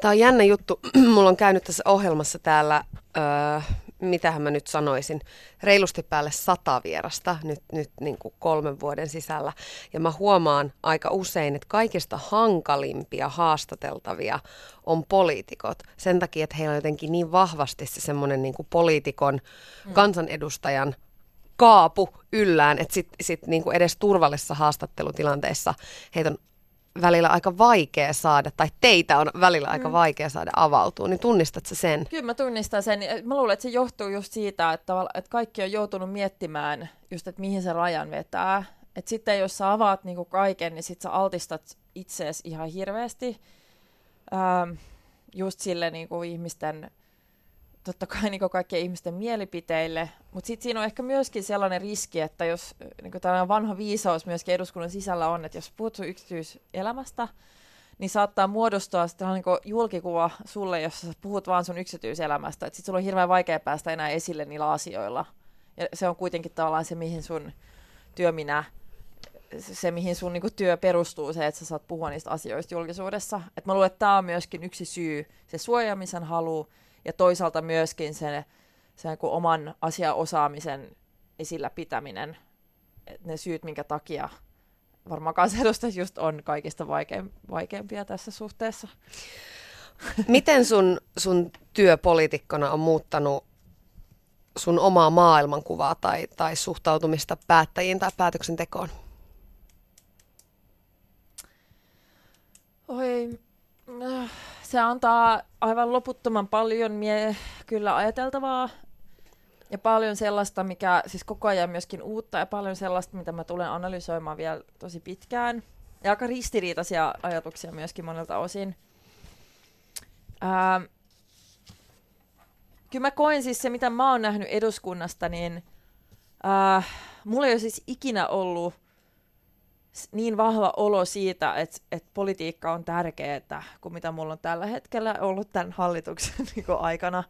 Tämä on jännä juttu. Mulla on käynyt tässä ohjelmassa täällä, öö, mitähän mä nyt sanoisin, reilusti päälle sata vierasta nyt, nyt niin kuin kolmen vuoden sisällä. Ja mä huomaan aika usein, että kaikista hankalimpia haastateltavia on poliitikot. Sen takia, että heillä on jotenkin niin vahvasti se semmoinen niin poliitikon, mm. kansanedustajan kaapu yllään, että sit, sit niin kuin edes turvallisessa haastattelutilanteessa heitä on välillä aika vaikea saada, tai teitä on välillä aika mm. vaikea saada avautua, niin tunnistatko sen? Kyllä mä tunnistan sen. Mä luulen, että se johtuu just siitä, että, että kaikki on joutunut miettimään just, että mihin se rajan vetää. Että sitten jos sä avaat niinku kaiken, niin sit sä altistat itseesi ihan hirveästi ähm, just sille niinku ihmisten totta kai niin kaikkien ihmisten mielipiteille, mutta sitten siinä on ehkä myöskin sellainen riski, että jos niin tällainen vanha viisaus myöskin eduskunnan sisällä on, että jos puhut sun yksityiselämästä, niin saattaa muodostua sitten niin julkikuva sulle, jos puhut vaan sun yksityiselämästä. Että sit sulla on hirveän vaikea päästä enää esille niillä asioilla. Ja se on kuitenkin tavallaan se, mihin sun työminä, se mihin sun niin työ perustuu, se, että sä saat puhua niistä asioista julkisuudessa. Et mä luulen, että tämä on myöskin yksi syy, se suojaamisen halu ja toisaalta myöskin se, se niin oman asiaosaamisen esillä pitäminen. Et ne syyt, minkä takia varmaan kansanedustajat just on kaikista vaikeimpia tässä suhteessa. Miten sun, sun työ poliitikkona on muuttanut sun omaa maailmankuvaa tai, tai suhtautumista päättäjiin tai päätöksentekoon? Oi, äh, se antaa aivan loputtoman paljon mie kyllä ajateltavaa ja paljon sellaista, mikä siis koko ajan myöskin uutta ja paljon sellaista, mitä mä tulen analysoimaan vielä tosi pitkään. Ja aika ristiriitaisia ajatuksia myöskin monelta osin. Ää, kyllä mä koen siis se, mitä mä oon nähnyt eduskunnasta, niin ää, mulla ei ole siis ikinä ollut niin vahva olo siitä, että, että politiikka on tärkeää, kuin mitä mulla on tällä hetkellä ollut tämän hallituksen niin aikana.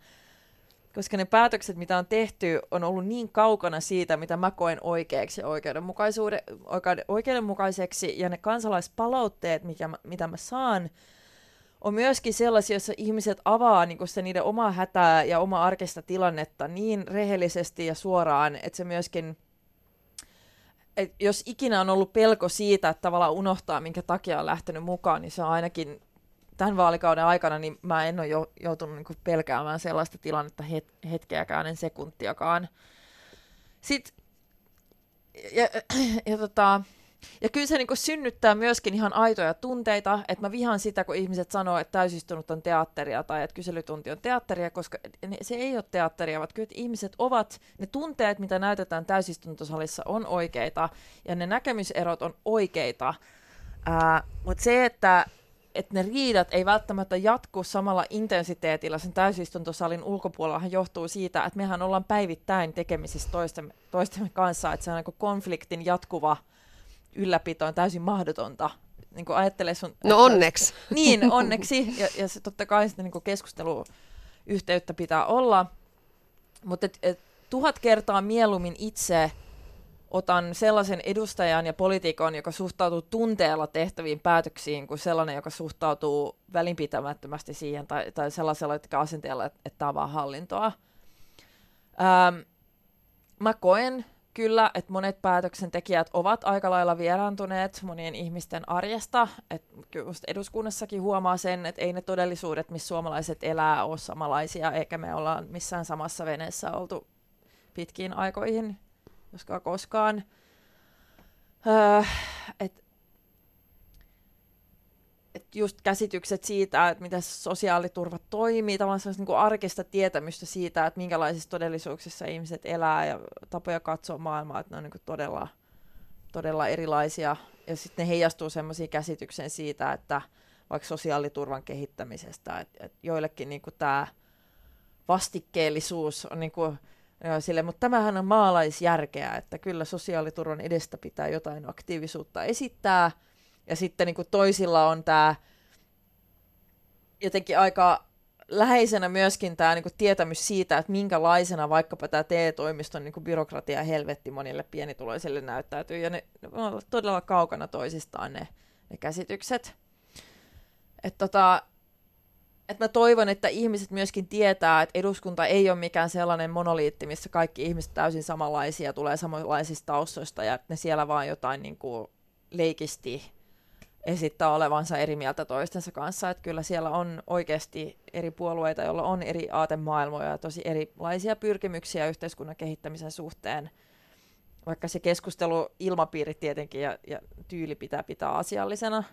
Koska ne päätökset, mitä on tehty, on ollut niin kaukana siitä, mitä mä koen oikeaksi ja oikeudenmukaiseksi, ja ne kansalaispalautteet, mikä mä, mitä mä saan, on myöskin sellaisia, joissa ihmiset avaa niin se niiden omaa hätää ja omaa arkista tilannetta niin rehellisesti ja suoraan, että se myöskin, että jos ikinä on ollut pelko siitä, että tavallaan unohtaa, minkä takia on lähtenyt mukaan, niin se on ainakin tämän vaalikauden aikana niin mä en ole jo, joutunut niin kuin pelkäämään sellaista tilannetta het, hetkeäkään, en sekuntiakaan. Sitten, ja, ja, ja, tota, ja kyllä se niin synnyttää myöskin ihan aitoja tunteita, että mä vihaan sitä, kun ihmiset sanoo, että täysistunut on teatteria tai että kyselytunti on teatteria, koska se ei ole teatteria, vaan kyllä ihmiset ovat, ne tunteet, mitä näytetään täysistuntosalissa, on oikeita ja ne näkemyserot on oikeita. Mutta se, että että ne riidat ei välttämättä jatku samalla intensiteetillä sen täysistuntosalin ulkopuolella johtuu siitä, että mehän ollaan päivittäin tekemisissä toistemme, toistemme kanssa, että se on niin konfliktin jatkuva ylläpito on täysin mahdotonta. Niin kuin ajattele sun, no onneksi. Niin, onneksi. Ja, ja se totta kai sitten niin keskusteluyhteyttä pitää olla. Mutta et, et, tuhat kertaa mieluummin itse otan sellaisen edustajan ja poliitikon, joka suhtautuu tunteella tehtäviin päätöksiin, kuin sellainen, joka suhtautuu välinpitämättömästi siihen, tai, tai sellaisella että asenteella, että, että tämä on vaan hallintoa. Ähm, mä koen kyllä, että monet päätöksentekijät ovat aika lailla vieraantuneet monien ihmisten arjesta. Et eduskunnassakin huomaa sen, että ei ne todellisuudet, missä suomalaiset elää, ole samanlaisia, eikä me olla missään samassa veneessä oltu pitkiin aikoihin joskaan koskaan. Öö, et just käsitykset siitä, että miten sosiaaliturva toimii, tavallaan niin kuin arkista tietämystä siitä, että minkälaisissa todellisuuksissa ihmiset elää ja tapoja katsoa maailmaa, että ne on niin todella, todella erilaisia. Ja sitten ne heijastuu semmoisiin käsitykseen siitä, että vaikka sosiaaliturvan kehittämisestä, että, että joillekin niin tämä vastikkeellisuus on niin kuin sille, mutta tämähän on maalaisjärkeä, että kyllä sosiaaliturvan edestä pitää jotain aktiivisuutta esittää. Ja sitten niin kuin toisilla on tämä jotenkin aika läheisenä myöskin tämä niin kuin tietämys siitä, että minkälaisena vaikkapa tämä TE-toimiston niin kuin byrokratia helvetti monille pienituloisille näyttäytyy. Ja ne, ne on todella kaukana toisistaan ne, ne käsitykset. Että tota, että mä toivon, että ihmiset myöskin tietää, että eduskunta ei ole mikään sellainen monoliitti, missä kaikki ihmiset täysin samanlaisia, tulee samanlaisista taustoista ja ne siellä vaan jotain niin kuin leikisti esittää olevansa eri mieltä toistensa kanssa. Että kyllä siellä on oikeasti eri puolueita, joilla on eri aatemaailmoja ja tosi erilaisia pyrkimyksiä yhteiskunnan kehittämisen suhteen. Vaikka se keskustelu, ilmapiiri tietenkin ja, ja tyyli pitää pitää asiallisena.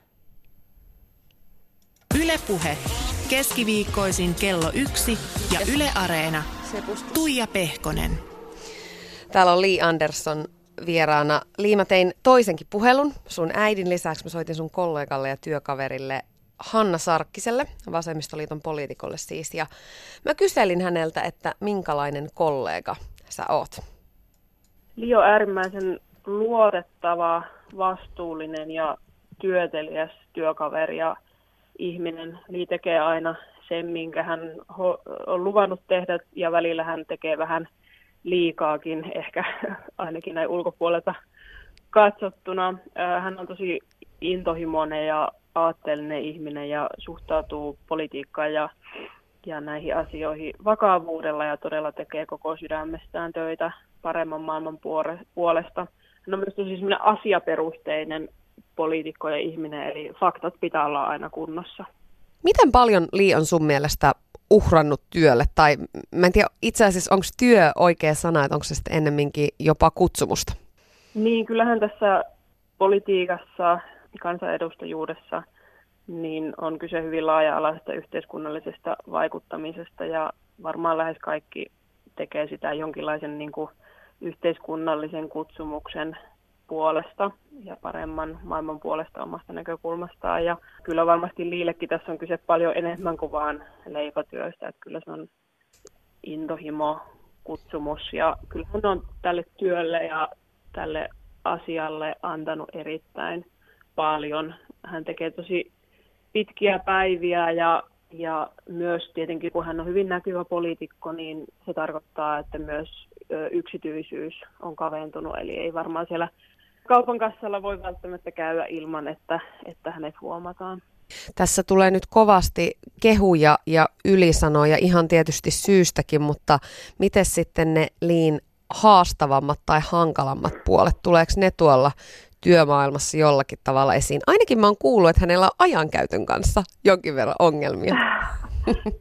Ylepuhe Keskiviikkoisin kello yksi ja Yle Areena. Tuija Pehkonen. Täällä on Lee Anderson vieraana. Liima, tein toisenkin puhelun. Sun äidin lisäksi mä soitin sun kollegalle ja työkaverille Hanna Sarkkiselle, vasemmistoliiton poliitikolle siis. Ja mä kyselin häneltä, että minkälainen kollega sä oot? Lio äärimmäisen luotettava, vastuullinen ja työtelijäs työkaveri ja ihminen. Li tekee aina sen, minkä hän on luvannut tehdä ja välillä hän tekee vähän liikaakin, ehkä ainakin näin ulkopuolelta katsottuna. Hän on tosi intohimoinen ja aatteellinen ihminen ja suhtautuu politiikkaan ja, ja näihin asioihin vakavuudella ja todella tekee koko sydämestään töitä paremman maailman puolesta. Hän on myös tosi asiaperusteinen poliitikko ja ihminen, eli faktat pitää olla aina kunnossa. Miten paljon Li on sun mielestä uhrannut työlle? Tai mä en tiedä, itse asiassa onko työ oikea sana, että onko se sitten ennemminkin jopa kutsumusta? Niin, kyllähän tässä politiikassa, kansanedustajuudessa, niin on kyse hyvin laaja-alaisesta yhteiskunnallisesta vaikuttamisesta ja varmaan lähes kaikki tekee sitä jonkinlaisen niin kuin yhteiskunnallisen kutsumuksen puolesta ja paremman maailman puolesta omasta näkökulmastaan. Ja kyllä varmasti Liillekin tässä on kyse paljon enemmän kuin vaan leipätyöstä, että kyllä se on intohimo, kutsumus ja kyllä hän on tälle työlle ja tälle asialle antanut erittäin paljon. Hän tekee tosi pitkiä päiviä ja, ja myös tietenkin kun hän on hyvin näkyvä poliitikko, niin se tarkoittaa, että myös yksityisyys on kaventunut, eli ei varmaan siellä kaupan kassalla voi välttämättä käydä ilman, että, että hänet huomataan. Tässä tulee nyt kovasti kehuja ja ylisanoja ihan tietysti syystäkin, mutta miten sitten ne liin haastavammat tai hankalammat puolet, tuleeko ne tuolla työmaailmassa jollakin tavalla esiin? Ainakin mä oon kuullut, että hänellä on ajankäytön kanssa jonkin verran ongelmia.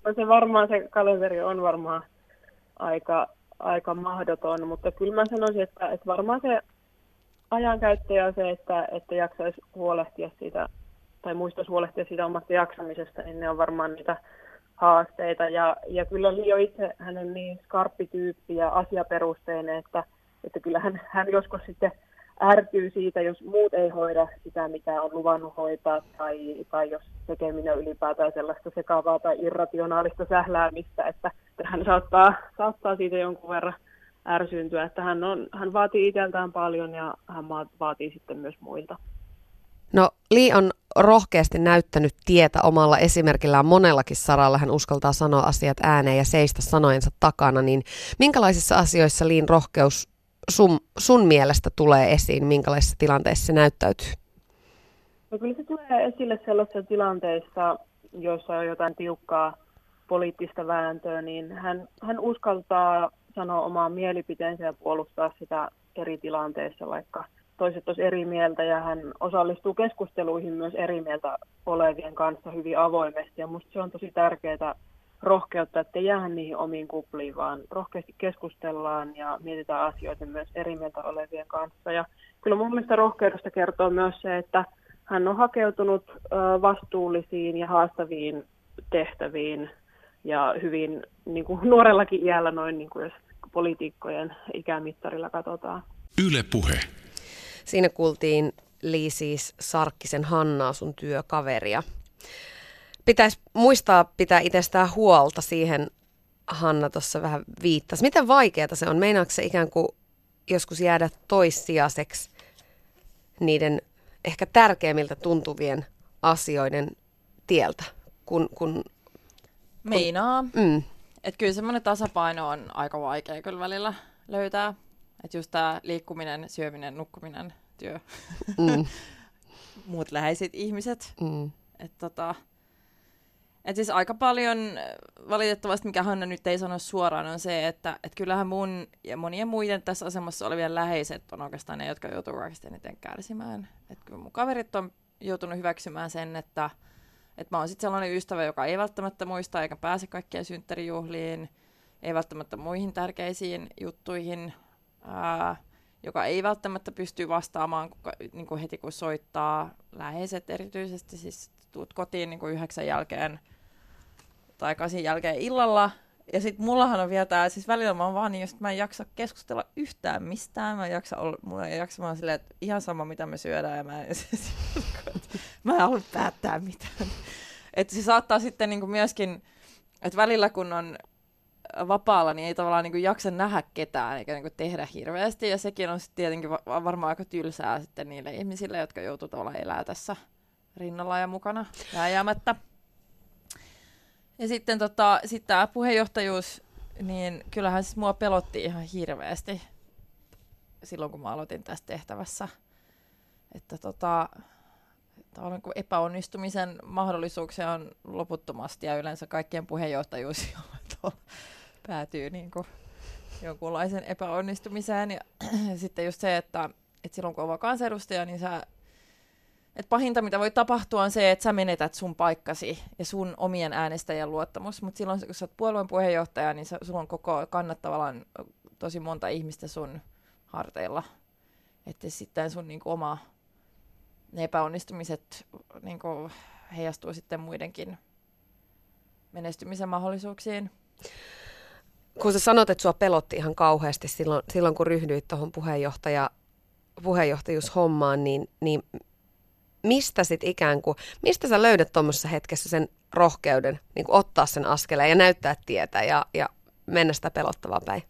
No se varmaan, se kalenteri on varmaan aika, aika mahdoton, mutta kyllä mä sanoisin, että, että varmaan se ajankäyttö ja se, että, että jaksaisi huolehtia siitä, tai muistaisi huolehtia siitä omasta jaksamisesta, niin ne on varmaan niitä haasteita. Ja, ja kyllä Lio itse, hän on niin skarppi tyyppi ja asiaperusteinen, että, että kyllä hän, joskus sitten ärtyy siitä, jos muut ei hoida sitä, mitä on luvannut hoitaa, tai, tai jos tekeminen ylipäätään sellaista sekavaa tai irrationaalista sähläämistä, että hän saattaa, saattaa siitä jonkun verran ärsyyntyä, että hän, on, hän vaatii itseltään paljon ja hän vaatii sitten myös muilta. No Li on rohkeasti näyttänyt tietä omalla esimerkillään monellakin saralla. Hän uskaltaa sanoa asiat ääneen ja seistä sanojensa takana. Niin minkälaisissa asioissa Liin rohkeus sun, sun mielestä tulee esiin? Minkälaisissa tilanteissa se näyttäytyy? No kyllä se tulee esille sellaisissa tilanteissa, joissa on jotain tiukkaa poliittista vääntöä, niin hän, hän uskaltaa sanoa omaa mielipiteensä ja puolustaa sitä eri tilanteissa, vaikka toiset olisi eri mieltä ja hän osallistuu keskusteluihin myös eri mieltä olevien kanssa hyvin avoimesti ja minusta se on tosi tärkeää rohkeutta, että jää niihin omiin kupliin, vaan rohkeasti keskustellaan ja mietitään asioita myös eri mieltä olevien kanssa. Ja kyllä mun mielestä rohkeudesta kertoo myös se, että hän on hakeutunut vastuullisiin ja haastaviin tehtäviin ja hyvin niin kuin nuorellakin iällä noin, niin kuin jos poliitikkojen ikämittarilla katsotaan. Yle puhe. Siinä kuultiin Liisis Sarkkisen Hannaa, sun työkaveria. Pitäisi muistaa pitää itsestään huolta siihen, Hanna tuossa vähän viittasi. Miten vaikeaa se on? Meinaako se ikään kuin joskus jäädä toissijaiseksi niiden ehkä tärkeimmiltä tuntuvien asioiden tieltä, kun, kun Meinaa. Mm. Että kyllä semmoinen tasapaino on aika vaikea kyllä välillä löytää. Että just tämä liikkuminen, syöminen, nukkuminen, työ, mm. muut läheiset ihmiset. Mm. Että tota, et siis aika paljon valitettavasti, mikä Hanna nyt ei sano suoraan, on se, että et kyllähän mun ja monien muiden tässä asemassa olevien läheiset on oikeastaan ne, jotka joutuu kaikista eniten kärsimään. Et kyllä mun kaverit on joutunut hyväksymään sen, että et mä oon sitten sellainen ystävä, joka ei välttämättä muista eikä pääse kaikkien synttärijuhliin, ei välttämättä muihin tärkeisiin juttuihin, ää, joka ei välttämättä pysty vastaamaan kun, niin heti kun soittaa läheiset erityisesti, siis tuut kotiin niin yhdeksän jälkeen tai kasin jälkeen illalla, ja sitten mullahan on vielä tää, siis välillä mä oon vaan niin, jos mä en jaksa keskustella yhtään mistään, mä en jaksa olla, mulla ei jaksa, vaan silleen, että ihan sama mitä me syödään, ja mä en, siis, mä en halua päättää mitään. Että se saattaa sitten niin kuin myöskin, että välillä kun on vapaalla, niin ei tavallaan niin kuin jaksa nähdä ketään eikä niin kuin tehdä hirveästi. Ja sekin on sitten tietenkin va- varmaan aika tylsää sitten niille ihmisille, jotka joutuu tavallaan elää tässä rinnalla ja mukana jäämättä. Ja sitten tota, sit tämä puheenjohtajuus, niin kyllähän siis mua pelotti ihan hirveästi silloin, kun mä aloitin tässä tehtävässä. Että tota, tavallaan kun epäonnistumisen mahdollisuuksia on loputtomasti ja yleensä kaikkien puheenjohtajuus päätyy niin kuin jonkunlaisen epäonnistumiseen. Ja sitten just se, että, että silloin kun on kansanedustaja, niin sä et pahinta, mitä voi tapahtua, on se, että sä menetät sun paikkasi ja sun omien äänestäjien luottamus. Mutta silloin, kun sä oot puolueen puheenjohtaja, niin sä, sulla on koko kannat tavallaan tosi monta ihmistä sun harteilla. Että sitten sun niin kuin, oma ne epäonnistumiset niin kuin, heijastuu sitten muidenkin menestymisen mahdollisuuksiin. Kun sä sanot, että sua pelotti ihan kauheasti silloin, silloin kun ryhdyit tuohon puheenjohtaja, puheenjohtajuushommaan, niin, niin mistä sit ikään kuin, mistä sä löydät tuommoisessa hetkessä sen rohkeuden niin ottaa sen askeleen ja näyttää tietä ja, ja mennä sitä pelottavaa päin?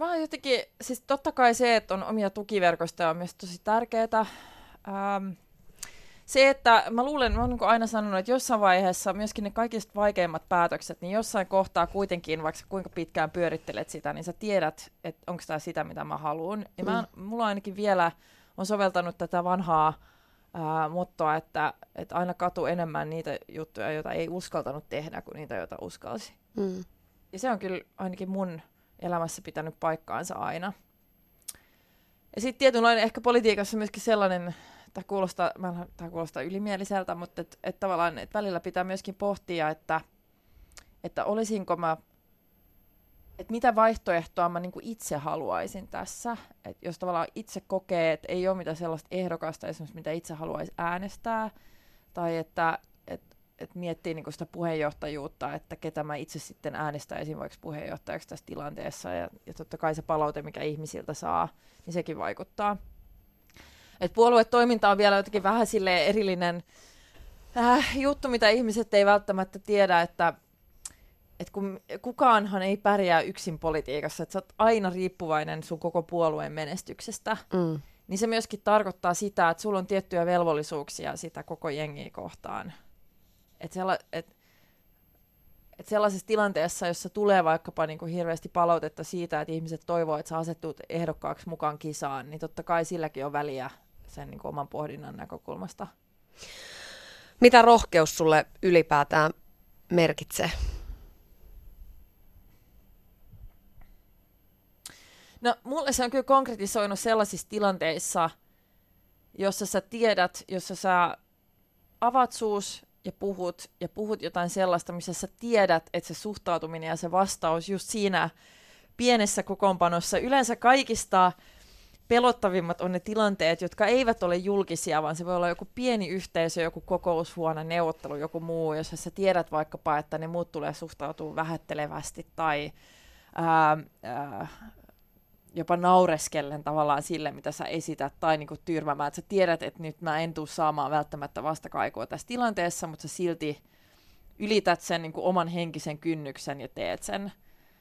Mä jotenkin, siis totta kai se, että on omia tukiverkostoja on myös tosi tärkeää. Ähm, se, että mä luulen, mä oon niin aina sanonut, että jossain vaiheessa myöskin ne kaikista vaikeimmat päätökset, niin jossain kohtaa kuitenkin, vaikka kuinka pitkään pyörittelet sitä, niin sä tiedät, että onko tämä sitä, mitä mä haluan. Ja mä, mm. mulla ainakin vielä on soveltanut tätä vanhaa ää, mottoa, että, että aina katu enemmän niitä juttuja, joita ei uskaltanut tehdä, kuin niitä, joita uskalsi. Mm. Ja se on kyllä ainakin mun elämässä pitänyt paikkaansa aina. Ja sitten tietynlainen ehkä politiikassa myöskin sellainen tämä kuulostaa, kuulostaa ylimieliseltä, mutta et, et tavallaan et välillä pitää myöskin pohtia, että, että olisinko mä, että mitä vaihtoehtoa mä niin itse haluaisin tässä. Et jos tavallaan itse kokee, että ei ole mitään sellaista ehdokasta esimerkiksi, mitä itse haluaisi äänestää, tai että et, et miettii niin sitä puheenjohtajuutta, että ketä mä itse sitten äänestäisin vaikka puheenjohtajaksi tässä tilanteessa, ja, ja totta kai se palaute, mikä ihmisiltä saa, niin sekin vaikuttaa. Et puoluetoiminta on vielä jotenkin vähän sille erillinen äh, juttu, mitä ihmiset ei välttämättä tiedä, että et kun kukaanhan ei pärjää yksin politiikassa, että sä oot aina riippuvainen sun koko puolueen menestyksestä, mm. niin se myöskin tarkoittaa sitä, että sulla on tiettyjä velvollisuuksia sitä koko jengiä kohtaan. Että sella, et, et sellaisessa tilanteessa, jossa tulee vaikkapa niinku hirveästi palautetta siitä, että ihmiset toivoo, että sä asettut ehdokkaaksi mukaan kisaan, niin totta kai silläkin on väliä sen niin kuin oman pohdinnan näkökulmasta. Mitä rohkeus sulle ylipäätään merkitsee? No mulle se on kyllä konkretisoinut sellaisissa tilanteissa, jossa sä tiedät, jossa sä avat suus ja puhut, ja puhut jotain sellaista, missä sä tiedät, että se suhtautuminen ja se vastaus just siinä pienessä kokoonpanossa, yleensä kaikista pelottavimmat on ne tilanteet, jotka eivät ole julkisia, vaan se voi olla joku pieni yhteisö, joku kokoushuone, neuvottelu, joku muu, jos sä tiedät vaikkapa, että ne muut tulee suhtautua vähättelevästi tai ää, ää, jopa naureskellen tavallaan sille, mitä sä esität, tai niinku tyrmämään, että sä tiedät, että nyt mä en tule saamaan välttämättä vastakaikua tässä tilanteessa, mutta sä silti ylität sen niinku oman henkisen kynnyksen ja teet sen.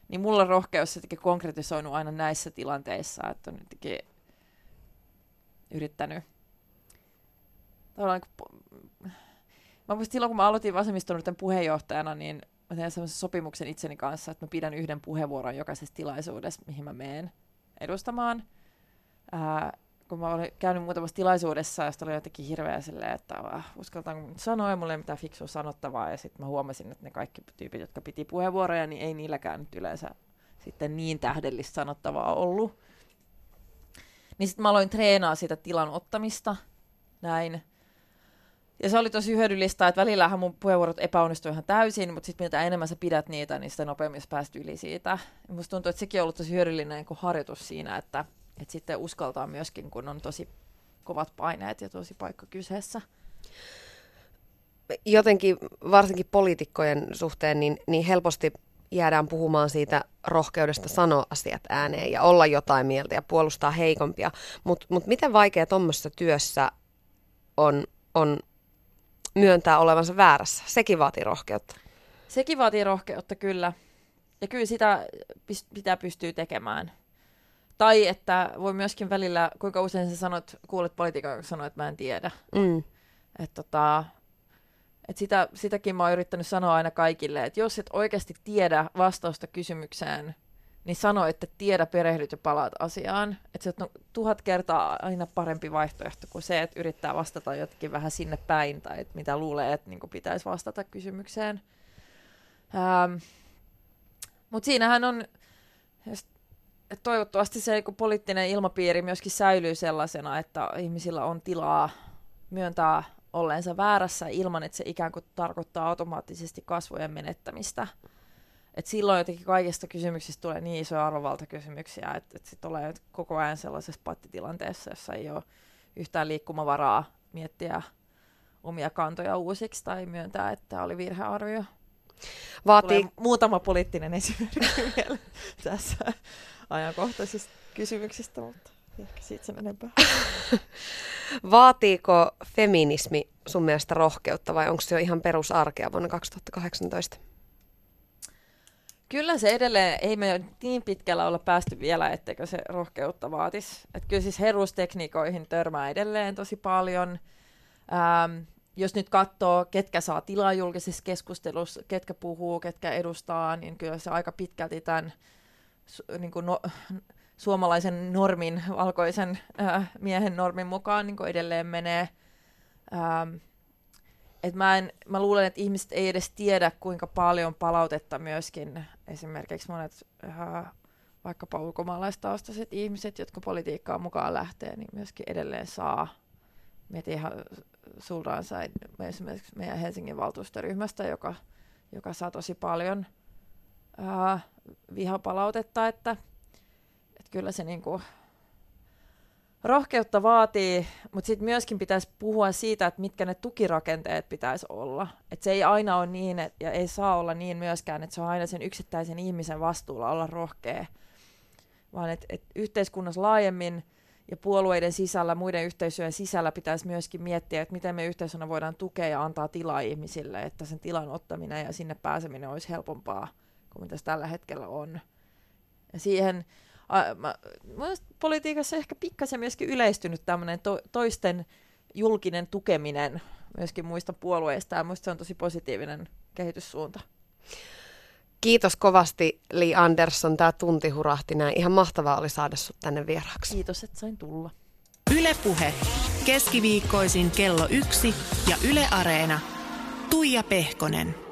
Niin mulla rohkeus jotenkin konkretisoinut aina näissä tilanteissa, että on jotenkin yrittänyt tavallaan, mä muistin silloin, kun mä aloitin vasemmistonuorten puheenjohtajana, niin mä tein sellaisen sopimuksen itseni kanssa, että mä pidän yhden puheenvuoron jokaisessa tilaisuudessa, mihin mä meen edustamaan. Ää, kun mä olin käynyt muutamassa tilaisuudessa, josta oli jotenkin hirveä silleen, että äh, uskaltaanko nyt sanoa, ja mulla ei mitään fiksua sanottavaa, ja sitten mä huomasin, että ne kaikki tyypit, jotka piti puheenvuoroja, niin ei niilläkään nyt yleensä sitten niin tähdellistä sanottavaa ollut. Niin sitten mä aloin treenaa sitä tilan ottamista, näin. Ja se oli tosi hyödyllistä, että välillähän mun puheenvuorot epäonnistui ihan täysin, mutta sitten mitä enemmän sä pidät niitä, niin sitä nopeammin sä pääst yli siitä. Ja musta tuntuu, että sekin on ollut tosi hyödyllinen niin harjoitus siinä, että, että sitten uskaltaa myöskin, kun on tosi kovat paineet ja tosi paikka kyseessä. Jotenkin varsinkin poliitikkojen suhteen, niin, niin helposti jäädään puhumaan siitä rohkeudesta sanoa asiat ääneen ja olla jotain mieltä ja puolustaa heikompia. Mutta mut miten vaikea tuommoisessa työssä on, on myöntää olevansa väärässä? Sekin vaatii rohkeutta. Sekin vaatii rohkeutta, kyllä. Ja kyllä sitä pitää pystyä tekemään. Tai että voi myöskin välillä, kuinka usein sä sanot, kuulet poliitikon, joka sanoo, että mä en tiedä. Mm. Että tota, et sitä, sitäkin mä oon yrittänyt sanoa aina kaikille, että jos et oikeasti tiedä vastausta kysymykseen, niin sano, että tiedä, perehdyt ja palaat asiaan. Että se on tuhat kertaa aina parempi vaihtoehto kuin se, että yrittää vastata jotenkin vähän sinne päin tai että mitä luulee, että niin pitäisi vastata kysymykseen. Ähm, Mutta siinähän on, että toivottavasti se kun poliittinen ilmapiiri myöskin säilyy sellaisena, että ihmisillä on tilaa myöntää olleensa väärässä ilman, että se ikään kuin tarkoittaa automaattisesti kasvojen menettämistä. Et silloin jotenkin kaikista kysymyksistä tulee niin isoja arvovaltakysymyksiä, että, että sit tulee koko ajan sellaisessa pattitilanteessa, jossa ei ole yhtään liikkumavaraa miettiä omia kantoja uusiksi tai myöntää, että tämä oli virhearvio. Vaatii... Tulee muutama poliittinen esimerkki vielä tässä ajankohtaisista kysymyksistä, mutta ehkä siitä sen enempää. Vaatiiko feminismi sun mielestä rohkeutta vai onko se jo ihan perusarkea vuonna 2018? Kyllä se edelleen, ei me niin pitkällä olla päästy vielä, etteikö se rohkeutta vaatisi. Et kyllä siis herustekniikoihin törmää edelleen tosi paljon. Ähm, jos nyt katsoo, ketkä saa tilaa julkisessa keskustelussa, ketkä puhuu, ketkä edustaa, niin kyllä se aika pitkälti tämän niin kuin no, suomalaisen normin, valkoisen äh, miehen normin mukaan niin edelleen menee. Ähm, et mä, en, mä luulen, että ihmiset ei edes tiedä, kuinka paljon palautetta myöskin esimerkiksi monet äh, vaikkapa ulkomaalaistaustaiset ihmiset, jotka politiikkaan mukaan lähtee, niin myöskin edelleen saa. Mietin ihan suoraan sain esimerkiksi meidän Helsingin valtuustoryhmästä, joka, joka saa tosi paljon äh, vihapalautetta, että kyllä se niinku rohkeutta vaatii, mutta sitten myöskin pitäisi puhua siitä, että mitkä ne tukirakenteet pitäisi olla. Että se ei aina ole niin, et, ja ei saa olla niin myöskään, että se on aina sen yksittäisen ihmisen vastuulla olla rohkea, vaan että et yhteiskunnassa laajemmin ja puolueiden sisällä, muiden yhteisöjen sisällä pitäisi myöskin miettiä, että miten me yhteisönä voidaan tukea ja antaa tilaa ihmisille, että sen tilan ottaminen ja sinne pääseminen olisi helpompaa kuin mitä se tällä hetkellä on. Ja siihen mä, politiikassa ehkä pikkasen myöskin yleistynyt tämmöinen to, toisten julkinen tukeminen myöskin muista puolueista, ja minusta se on tosi positiivinen kehityssuunta. Kiitos kovasti Li Andersson. Tämä tunti hurahti näin. Ihan mahtavaa oli saada sinut tänne vieraaksi. Kiitos, että sain tulla. Ylepuhe keskiviikkoisin kello yksi ja Yle Areena. Tuija Pehkonen.